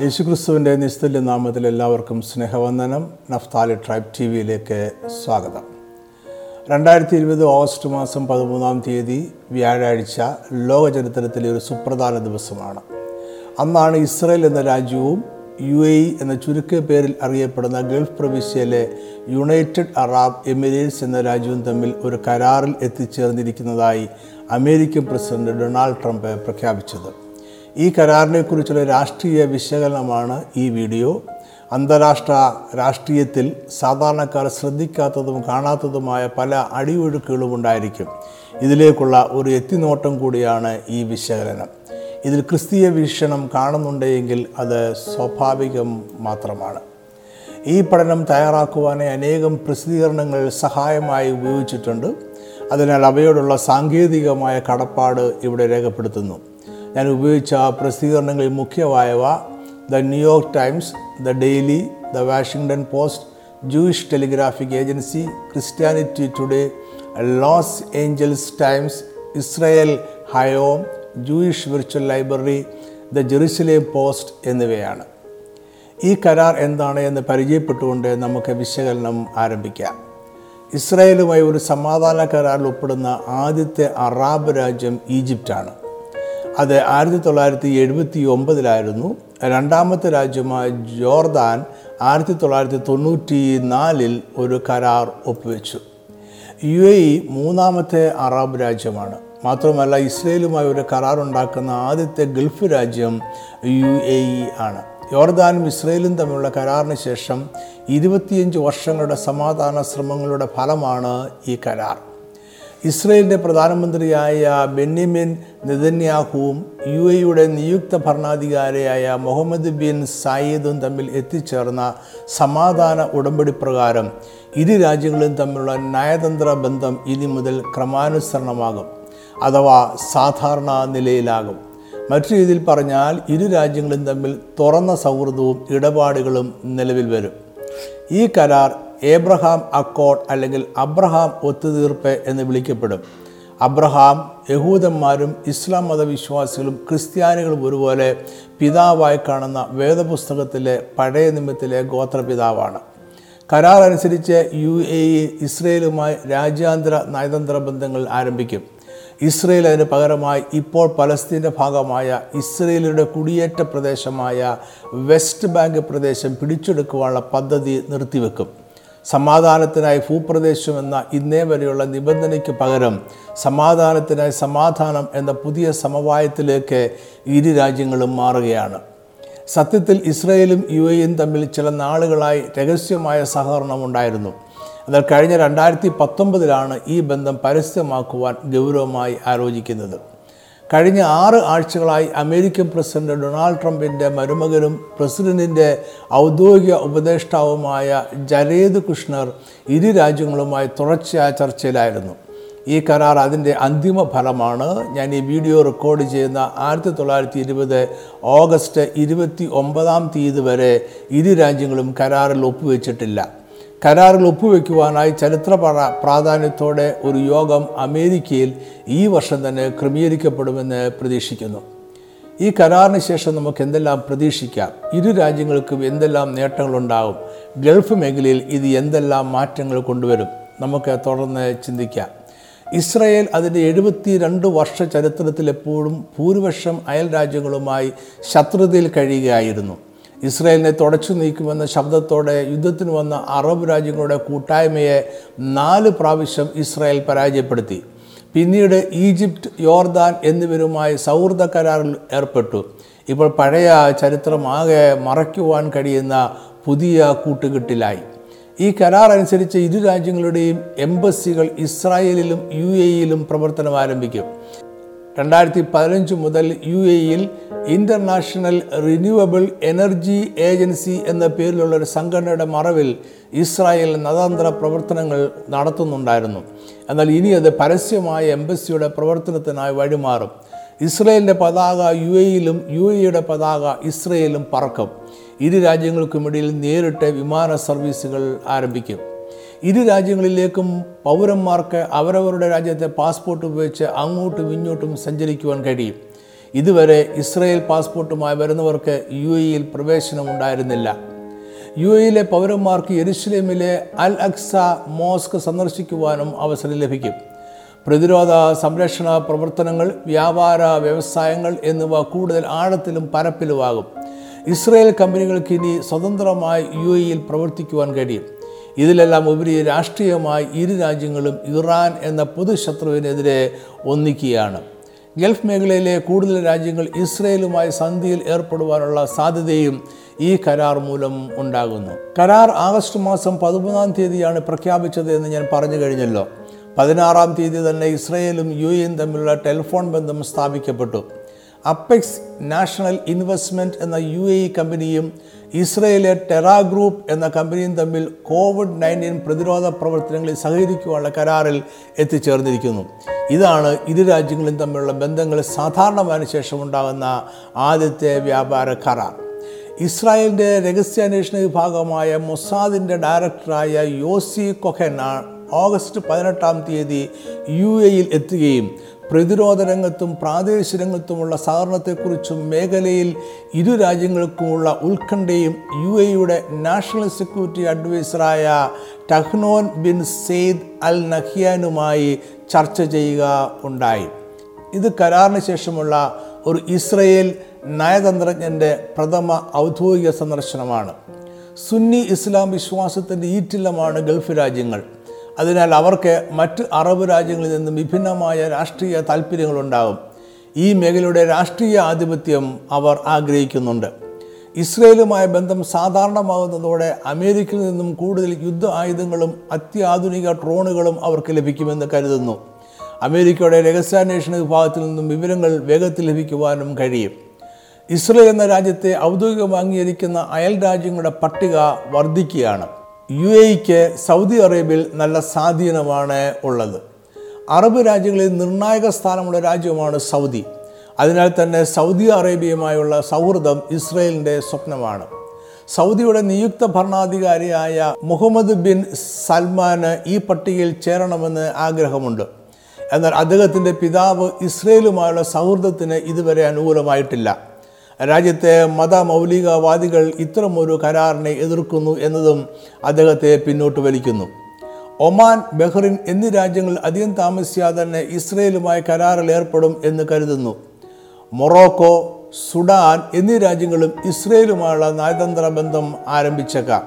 യേശുക്രിസ്തുവിന്റെ നിസ്തുല്യ നാമത്തിൽ എല്ലാവർക്കും സ്നേഹവന്ദനം. നഫ്താലി ട്രൈബ് ടി വിയിലേക്ക് സ്വാഗതം. രണ്ടായിരത്തി ഇരുപത് ഓഗസ്റ്റ് മാസം പതിമൂന്നാം തീയതി വ്യാഴാഴ്ച ലോക ചരിത്രത്തിലെ ഒരു സുപ്രധാന ദിവസമാണ്. അന്നാണ് ഇസ്രയേൽ എന്ന രാജ്യവും യു എ എന്ന ചുരുക്ക പേരിൽ അറിയപ്പെടുന്ന ഗൾഫ് പ്രവിശ്യയിലെ യുണൈറ്റഡ് അറാബ് എമിറേറ്റ്സ് എന്ന രാജ്യവും തമ്മിൽ ഒരു കരാറിൽ എത്തിച്ചേർന്നിരിക്കുന്നതായി അമേരിക്കൻ പ്രസിഡന്റ് ഡൊണാൾഡ് ട്രംപ് പ്രഖ്യാപിച്ചത്. ഈ കരാറിനെക്കുറിച്ചുള്ള രാഷ്ട്രീയ വിശകലനമാണ് ഈ വീഡിയോ. അന്താരാഷ്ട്ര രാഷ്ട്രീയത്തിൽ സാധാരണക്കാർ ശ്രദ്ധിക്കാത്തതും കാണാത്തതുമായ പല അടിയൊഴുക്കുകളും ഉണ്ടായിരിക്കും. ഇതിലേക്കുള്ള ഒരു എത്തിനോട്ടം കൂടിയാണ് ഈ വിശകലനം. ഇതിൽ ക്രിസ്തീയ വീക്ഷണം കാണുന്നുണ്ടെങ്കിൽ അത് സ്വാഭാവികം മാത്രമാണ്. ഈ പഠനം തയ്യാറാക്കുവാനായി അനേകം പ്രസിദ്ധീകരണങ്ങൾ സഹായമായി ഉപയോഗിച്ചിട്ടുണ്ട്. അതിനാൽ അവയോടുള്ള സാങ്കേതികമായ കടപ്പാട് ഇവിടെ രേഖപ്പെടുത്തുന്നു. ഞാൻ ഉപയോഗിച്ച പ്രസിദ്ധീകരണങ്ങളിൽ മുഖ്യമായവ the New York Times the Daily the Washington Post Jewish Telegraphic Agency Christianity Today Los Angeles Times Israel Hayom Jewish Virtual Library the Jerusalem Post എന്നിവയാണ്. ഈ കരാർ എന്താണ് എന്ന് പരിചയപ്പെട്ടുകൊണ്ട് നമുക്ക് വിശകലനം ആരംഭിക്കാം. ഇസ്രായേലുമായി ഒരു സമാധാന കരാറിൽ ഉൾപ്പെടുന്ന ആദ്യത്തെ അറാബ് രാജ്യം ഈജിപ്റ്റാണ്. അത് ആയിരത്തി തൊള്ളായിരത്തി എഴുപത്തി ഒമ്പതിലായിരുന്നു രണ്ടാമത്തെ രാജ്യമായ ജോർദാൻ ആയിരത്തി തൊള്ളായിരത്തി തൊണ്ണൂറ്റി നാലിൽ ഒരു കരാർ ഒപ്പുവെച്ചു. യു എ ഇ മൂന്നാമത്തെ അറബ് രാജ്യമാണ്. മാത്രമല്ല ഇസ്രയേലുമായി ഒരു കരാർ ഉണ്ടാക്കുന്ന ആദ്യത്തെ ഗൾഫ് രാജ്യം യു എ ഇ ആണ്. യോർദാനും ഇസ്രയേലും തമ്മിലുള്ള കരാറിന് ശേഷം ഇരുപത്തിയഞ്ച് വർഷങ്ങളുടെ സമാധാന ശ്രമങ്ങളുടെ ഫലമാണ് ഈ കരാർ. ഇസ്രയേലിന്റെ പ്രധാനമന്ത്രിയായ ബെന്നിമിൻ നെതന്യാഹുവും യു എയുടെ നിയുക്ത ഭരണാധികാരിയായ മുഹമ്മദ് ബിൻ സായിദും തമ്മിൽ എത്തിച്ചേർന്ന സമാധാന ഉടമ്പടി പ്രകാരം ഇരു രാജ്യങ്ങളും തമ്മിലുള്ള നയതന്ത്ര ബന്ധം ഇനി മുതൽ ക്രമാനുസരണമാകും അഥവാ സാധാരണ നിലയിലാകും. മറ്റു രീതിയിൽ പറഞ്ഞാൽ ഇരു രാജ്യങ്ങളും തമ്മിൽ തുറന്ന സൗഹൃദവും ഇടപാടുകളും നിലവിൽ വരും. ഈ കരാർ ഏബ്രഹാം അക്കോഡ് അല്ലെങ്കിൽ അബ്രഹാം ഒത്തുതീർപ്പ് എന്ന് വിളിക്കപ്പെടും. അബ്രഹാം യഹൂദന്മാരും ഇസ്ലാം മതവിശ്വാസികളും ക്രിസ്ത്യാനികളും ഒരുപോലെ പിതാവായി കാണുന്ന വേദപുസ്തകത്തിലെ പഴയ നിമിത്തിലെ ഗോത്രപിതാവാണ്. കരാർ അനുസരിച്ച് യു എ ഇ ഇസ്രയേലുമായി രാജ്യാന്തര നയതന്ത്ര ബന്ധങ്ങൾ ആരംഭിക്കും. ഇസ്രയേൽ അതിന് പകരമായി ഇപ്പോൾ പലസ്തീന്റെ ഭാഗമായ ഇസ്രയേലിയുടെ കുടിയേറ്റ പ്രദേശമായ വെസ്റ്റ് ബാങ്ക് പ്രദേശം പിടിച്ചെടുക്കുവാനുള്ള പദ്ധതി നിർത്തിവെക്കും. സമാധാനത്തിനായി ഭൂപ്രദേശം എന്ന ഇന്നേ വരെയുള്ള നിബന്ധനയ്ക്ക് പകരം സമാധാനത്തിനായി സമാധാനം എന്ന പുതിയ സമവായത്തിലേക്ക് ഇരു രാജ്യങ്ങളും മാറുകയാണ്. സത്യത്തിൽ ഇസ്രയേലും യു എയും തമ്മിൽ ചില നാളുകളായി രഹസ്യമായ സഹകരണം ഉണ്ടായിരുന്നു. എന്നാൽ കഴിഞ്ഞ രണ്ടായിരത്തി പത്തൊമ്പതിലാണ് ഈ ബന്ധം പരസ്യമാക്കുവാൻ ഗൗരവമായി ആലോചിക്കുന്നത്. കഴിഞ്ഞ ആറ് ആഴ്ചകളായി അമേരിക്കൻ പ്രസിഡന്റ് ഡൊണാൾഡ് ട്രംപിന്റെ മരുമകനും പ്രസിഡന്റിന്റെ ഔദ്യോഗിക ഉപദേഷ്ടാവുമായ ജരേദ് കുഷ്ണർ ഇരു രാജ്യങ്ങളുമായി തുടർച്ചയായ ചർച്ചയിലായിരുന്നു. ഈ കരാർ അതിന്റെ അന്തിമ ഫലമാണ്. ഞാൻ ഈ വീഡിയോ റെക്കോർഡ് ചെയ്യുന്ന ആയിരത്തി തൊള്ളായിരത്തി ഇരുപത് ഓഗസ്റ്റ് ഇരുപത്തി ഒമ്പതാം തീയതി വരെ ഇരു രാജ്യങ്ങളും കരാറിൽ ഒപ്പുവെച്ചിട്ടില്ല. കരാറിൽ ഒപ്പുവെക്കുവാനായി ചരിത്ര പ്രാധാന്യത്തോടെ ഒരു യോഗം അമേരിക്കയിൽ ഈ വർഷം തന്നെ ക്രമീകരിക്കപ്പെടുമെന്ന് പ്രതീക്ഷിക്കുന്നു. ഈ കരാറിന് ശേഷം നമുക്ക് എന്തെല്ലാം പ്രതീക്ഷിക്കാം? ഇരു രാജ്യങ്ങൾക്കും എന്തെല്ലാം നേട്ടങ്ങളുണ്ടാകും? ഗൾഫ് മേഖലയിൽ ഇത് എന്തെല്ലാം മാറ്റങ്ങൾ കൊണ്ടുവരും? നമുക്ക് തുടർന്ന് ചിന്തിക്കാം. ഇസ്രയേൽ അതിന്റെ എഴുപത്തി രണ്ട് വർഷ ചരിത്രത്തിൽ എപ്പോഴും ഭൂരിപക്ഷം അയൽ രാജ്യങ്ങളുമായി ശത്രുതയിൽ കഴിയുകയായിരുന്നു. ഇസ്രായേലിനെ തുടച്ചു നീക്കുമെന്ന ശബ്ദത്തോടെ യുദ്ധത്തിന് വന്ന അറബ് രാജ്യങ്ങളുടെ കൂട്ടായ്മയെ നാല് പ്രാവശ്യം ഇസ്രായേൽ പരാജയപ്പെടുത്തി. പിന്നീട് ഈജിപ്റ്റ് യോർദാൻ എന്നിവരുമായി സൗഹൃദ കരാറിൽ ഏർപ്പെട്ടു. ഇപ്പോൾ പഴയ ചരിത്രമാകെ മറയ്ക്കുവാൻ കഴിയുന്ന പുതിയ കൂട്ടുകെട്ടിലായി. ഈ കരാർ അനുസരിച്ച് ഇരു രാജ്യങ്ങളുടെയും എംബസികൾ ഇസ്രായേലിലും യു എയിലും പ്രവർത്തനം ആരംഭിക്കും. രണ്ടായിരത്തി പതിനഞ്ച് മുതൽ യു എയിൽ ഇന്റർനാഷണൽ റിന്യൂവബിൾ എനർജി ഏജൻസി എന്ന പേരിലുള്ള ഒരു സംഘടനയുടെ മറവിൽ ഇസ്രായേൽ നതാന്തര പ്രവർത്തനങ്ങൾ നടത്തുന്നുണ്ടായിരുന്നു. എന്നാൽ ഇനി അത് പരസ്യമായ എംബസിയുടെ പ്രവർത്തനത്തിനായി വഴിമാറും. ഇസ്രയേലിന്റെ പതാക യു എയിലും യു എയുടെ പതാക ഇസ്രയേലും പറക്കും. ഇരു രാജ്യങ്ങൾക്കുമിടയിൽ നേരിട്ട് വിമാന സർവീസുകൾ ആരംഭിക്കും. ഇരു രാജ്യങ്ങളിലേക്കും പൗരന്മാർക്ക് അവരവരുടെ രാജ്യത്തെ പാസ്പോർട്ട് ഉപയോഗിച്ച് അങ്ങോട്ടും ഇങ്ങോട്ടും സഞ്ചരിക്കുവാൻ കഴിയും. ഇതുവരെ ഇസ്രയേൽ പാസ്പോർട്ടുമായി വരുന്നവർക്ക് യു എയിൽ പ്രവേശനമുണ്ടായിരുന്നില്ല. യു എയിലെ പൗരന്മാർക്ക് യെരുഷലേമിലെ അൽ അക്സ മോസ്ക് സന്ദർശിക്കുവാനും അവസരം ലഭിക്കും. പ്രതിരോധ സംരക്ഷണ പ്രവർത്തനങ്ങൾ വ്യാപാര വ്യവസായങ്ങൾ എന്നിവ കൂടുതൽ ആഴത്തിലും പരപ്പിലുമാകും. ഇസ്രയേൽ കമ്പനികൾക്ക് ഇനി സ്വതന്ത്രമായി യു എയിൽ പ്രവർത്തിക്കുവാൻ കഴിയും. ഇതിലെല്ലാം ഉപരി രാഷ്ട്രീയമായി ഇരു രാജ്യങ്ങളും ഇറാൻ എന്ന പൊതുശത്രുവിനെതിരെ ഒന്നിക്കുകയാണ്. ഗൾഫ് മേഖലയിലെ കൂടുതൽ രാജ്യങ്ങൾ ഇസ്രയേലുമായി സന്ധിയിൽ ഏർപ്പെടുവാനുള്ള സാധ്യതയും ഈ കരാർ മൂലം ഉണ്ടാകുന്നു. കരാർ ആഗസ്റ്റ് മാസം പതിമൂന്നാം തീയതിയാണ് പ്രഖ്യാപിച്ചത് എന്ന് ഞാൻ പറഞ്ഞു കഴിഞ്ഞല്ലോ. പതിനാറാം തീയതി തന്നെ ഇസ്രയേലും യു എയും തമ്മിലുള്ള ടെലിഫോൺ ബന്ധം സ്ഥാപിക്കപ്പെട്ടു. അപ്പെക്സ് നാഷണൽ ഇൻവെസ്റ്റ്മെന്റ് എന്ന യു എ ഇ കമ്പനിയും ഇസ്രയേലെ ടെറാ ഗ്രൂപ്പ് എന്ന കമ്പനിയും തമ്മിൽ കോവിഡ് നയന്റീൻ പ്രതിരോധ പ്രവർത്തനങ്ങളിൽ സഹകരിക്കുവാനുള്ള കരാറിൽ എത്തിച്ചേർന്നിരിക്കുന്നു. ഇതാണ് ഇരു രാജ്യങ്ങളും തമ്മിലുള്ള ബന്ധങ്ങൾ സാധാരണമായതിനു ശേഷം ഉണ്ടാകുന്ന ആദ്യത്തെ വ്യാപാര കരാർ ഇസ്രായേലിന്റെ രഹസ്യാന്വേഷണ വിഭാഗമായ മൊസാദിന്റെ ഡയറക്ടറായ യോസി കൊഹൻ ഓഗസ്റ്റ് പതിനെട്ടാം തീയതി യു എയിൽ എത്തുകയും പ്രതിരോധ രംഗത്തും പ്രാദേശിക രംഗത്തുമുള്ള സഹകരണത്തെക്കുറിച്ചും മേഖലയിൽ ഇരു രാജ്യങ്ങൾക്കുമുള്ള ഉത്കണ്ഠയും യു എയുടെ നാഷണൽ സെക്യൂരിറ്റി അഡ്വൈസറായ ടഹ്നോൻ ബിൻ സെയ്ദ് അൽ നഹിയാനുമായി ചർച്ച ചെയ്യുക ഉണ്ടായി. ഇത് കരാറിന് ശേഷമുള്ള ഒരു ഇസ്രയേൽ നയതന്ത്രജ്ഞന്റെ പ്രഥമ ഔദ്യോഗിക സന്ദർശനമാണ്. സുന്നി ഇസ്ലാം വിശ്വാസത്തിന്റെ ഈറ്റില്ലമാണ് ഗൾഫ് രാജ്യങ്ങൾ. അതിനാൽ അവർക്ക് മറ്റ് അറബ് രാജ്യങ്ങളിൽ നിന്നും വിഭിന്നമായ രാഷ്ട്രീയ താല്പര്യങ്ങളുണ്ടാകും ഈ മേഖലയുടെ രാഷ്ട്രീയ ആധിപത്യം അവർ ആഗ്രഹിക്കുന്നുണ്ട്. ഇസ്രയേലുമായ ബന്ധം സാധാരണമാകുന്നതോടെ അമേരിക്കയിൽ നിന്നും കൂടുതൽ യുദ്ധ ആയുധങ്ങളും അത്യാധുനിക ഡ്രോണുകളും അവർക്ക് ലഭിക്കുമെന്ന് കരുതുന്നു. അമേരിക്കയുടെ രഹസ്യാന്വേഷണ വിഭാഗത്തിൽ നിന്നും വിവരങ്ങൾ വേഗത്തിൽ ലഭിക്കുവാനും കഴിയും. ഇസ്രയേൽ എന്ന രാജ്യത്തെ ഔദ്യോഗികമായി അംഗീകരിക്കുന്ന അയൽ രാജ്യങ്ങളുടെ പട്ടിക വർദ്ധിക്കുകയാണ്. യു എക്ക് സൗദി അറേബ്യയിൽ നല്ല സ്വാധീനമാണ് ഉള്ളത്. അറബ് രാജ്യങ്ങളിൽ നിർണായക സ്ഥാനമുള്ള രാജ്യമാണ് സൗദി. അതിനാൽ തന്നെ സൗദി അറേബ്യയുമായുള്ള സൗഹൃദം ഇസ്രയേലിന്റെ സ്വപ്നമാണ്. സൗദിയുടെ നിയുക്ത ഭരണാധികാരിയായ മുഹമ്മദ് ബിൻ സൽമാന് ഈ പട്ടികയിൽ ചേരണമെന്ന് ആഗ്രഹമുണ്ട്. എന്നാൽ അദ്ദേഹത്തിന്റെ പിതാവ് ഇസ്രയേലുമായുള്ള സൗഹൃദത്തിന് ഇതുവരെ അനുകൂലമായിട്ടില്ല. രാജ്യത്തെ മതമൗലികവാദികൾ ഇത്തരമൊരു കരാറിനെ എതിർക്കുന്നു എന്നതും അദ്ദേഹത്തെ പിന്നോട്ട് വലിക്കുന്നു. ഒമാൻ ബഹ്റിൻ എന്നീ രാജ്യങ്ങൾ അധികം താമസിയാതെ തന്നെ ഇസ്രയേലുമായി കരാറിൽ ഏർപ്പെടും എന്ന് കരുതുന്നു. മൊറോക്കോ സുഡാൻ എന്നീ രാജ്യങ്ങളും ഇസ്രയേലുമായുള്ള നയതന്ത്ര ബന്ധം ആരംഭിച്ചേക്കാം.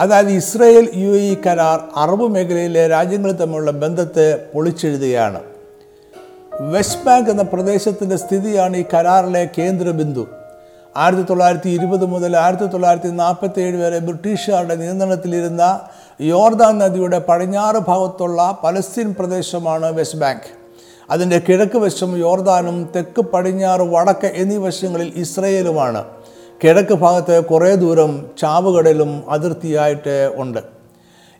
അതായത് ഇസ്രയേൽ യു എ കരാർ അറബ് മേഖലയിലെ രാജ്യങ്ങൾ തമ്മിലുള്ള ബന്ധത്തെ പൊളിച്ചെഴുതുകയാണ്. വെസ്റ്റ് ബാങ്ക് എന്ന പ്രദേശത്തിന്റെ സ്ഥിതിയാണ് ഈ കരാറിലെ കേന്ദ്രബിന്ദു. ആയിരത്തി തൊള്ളായിരത്തി ഇരുപത് മുതൽ ആയിരത്തി തൊള്ളായിരത്തി നാൽപ്പത്തി ഏഴ് വരെ ബ്രിട്ടീഷുകാരുടെ നിയന്ത്രണത്തിലിരുന്ന യോർദാൻ നദിയുടെ പടിഞ്ഞാറ് ഭാഗത്തുള്ള പലസ്തീൻ പ്രദേശമാണ് വെസ്റ്റ് ബാങ്ക് അതിന്റെ കിഴക്ക് വശം യോർദാനും തെക്ക് പടിഞ്ഞാറ് വടക്ക് എന്നീ വശങ്ങളിൽ ഇസ്രയേലുമാണ്. കിഴക്ക് ഭാഗത്ത് കുറേ ദൂരം ചാവുകടലും അതിർത്തിയായിട്ട് ഉണ്ട്.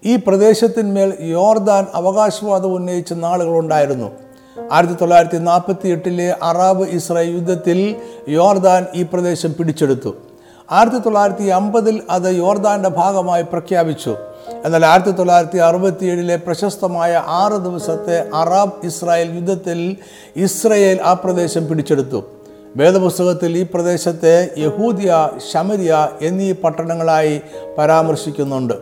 ഈ പ്രദേശത്തിന്മേൽ യോർദാൻ അവകാശവാദം ഉന്നയിച്ച നാളുകളുണ്ടായിരുന്നു ആയിരത്തി തൊള്ളായിരത്തി നാൽപ്പത്തി എട്ടിലെ അറാബ് ഇസ്രായേൽ യുദ്ധത്തിൽ യോർദാൻ ഈ പ്രദേശം പിടിച്ചെടുത്തു. ആയിരത്തി തൊള്ളായിരത്തി അമ്പതിൽ അത് യോർദാന്റെ ഭാഗമായി പ്രഖ്യാപിച്ചു. എന്നാൽ ആയിരത്തി തൊള്ളായിരത്തി അറുപത്തി ഏഴിലെ പ്രശസ്തമായ ആറ് ദിവസത്തെ അറാബ് ഇസ്രായേൽ യുദ്ധത്തിൽ ഇസ്രയേൽ ആ പ്രദേശം പിടിച്ചെടുത്തു. വേദപുസ്തകത്തിൽ ഈ പ്രദേശത്തെ യഹൂദിയ ഷമരിയ എന്നീ പട്ടണങ്ങളായി പരാമർശിക്കുന്നുണ്ട്.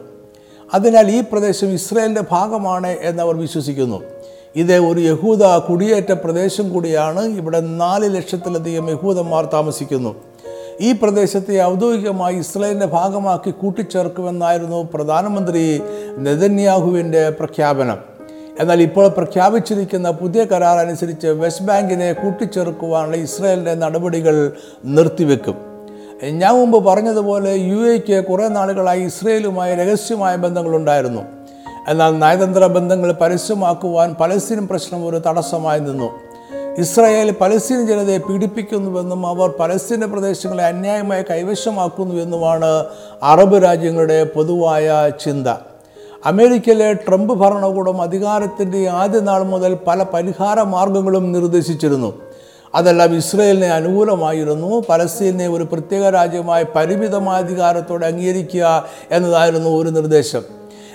അതിനാൽ ഈ പ്രദേശം ഇസ്രയേലിന്റെ ഭാഗമാണ് എന്നവർ വിശ്വസിക്കുന്നു. ഇത് ഒരു യഹൂദ കുടിയേറ്റ പ്രദേശം കൂടിയാണ് ഇവിടെ നാല് ലക്ഷത്തിലധികം യഹൂദന്മാർ താമസിക്കുന്നു. ഈ പ്രദേശത്തെ ഔദ്യോഗികമായി ഇസ്രയേലിന്റെ ഭാഗമാക്കി കൂട്ടിച്ചേർക്കുമെന്നായിരുന്നു പ്രധാനമന്ത്രി നെതന്യാഹുവിന്റെ പ്രഖ്യാപനം. എന്നാൽ ഇപ്പോൾ പ്രഖ്യാപിച്ചിരിക്കുന്ന പുതിയ കരാർ അനുസരിച്ച് വെസ്റ്റ് ബാങ്കിനെ കൂട്ടിച്ചേർക്കുവാനുള്ള ഇസ്രയേലിന്റെ നടപടികൾ നിർത്തിവെക്കും. ഞാൻ മുമ്പ് പറഞ്ഞതുപോലെ യു എക്ക് കുറേ നാളുകളായി ഇസ്രയേലുമായി രഹസ്യമായ ബന്ധങ്ങളുണ്ടായിരുന്നു. എന്നാൽ നയതന്ത്ര ബന്ധങ്ങൾ പരസ്യമാക്കുവാൻ പലസ്തീൻ പ്രശ്നം ഒരു തടസ്സമായി നിന്നു. ഇസ്രായേൽ പലസ്തീൻ ജനതയെ പീഡിപ്പിക്കുന്നുവെന്നും അവർ പലസ്തീന്റെ പ്രദേശങ്ങളെ അന്യായമായി കൈവശമാക്കുന്നുവെന്നുമാണ് അറബ് രാജ്യങ്ങളുടെ പൊതുവായ ചിന്ത. അമേരിക്കയിലെ ട്രംപ് ഭരണകൂടം അധികാരത്തിന്റെ ആദ്യ നാൾ മുതൽ പല പരിഹാര മാർഗങ്ങളും നിർദ്ദേശിച്ചിരുന്നു. അതെല്ലാം ഇസ്രയേലിനെ അനുകൂലമായിരുന്നു. പലസ്തീനെ ഒരു പ്രത്യേക രാജ്യമായി പരിമിതമായ അധികാരത്തോടെ അംഗീകരിക്കുക എന്നതായിരുന്നു ഒരു നിർദ്ദേശം.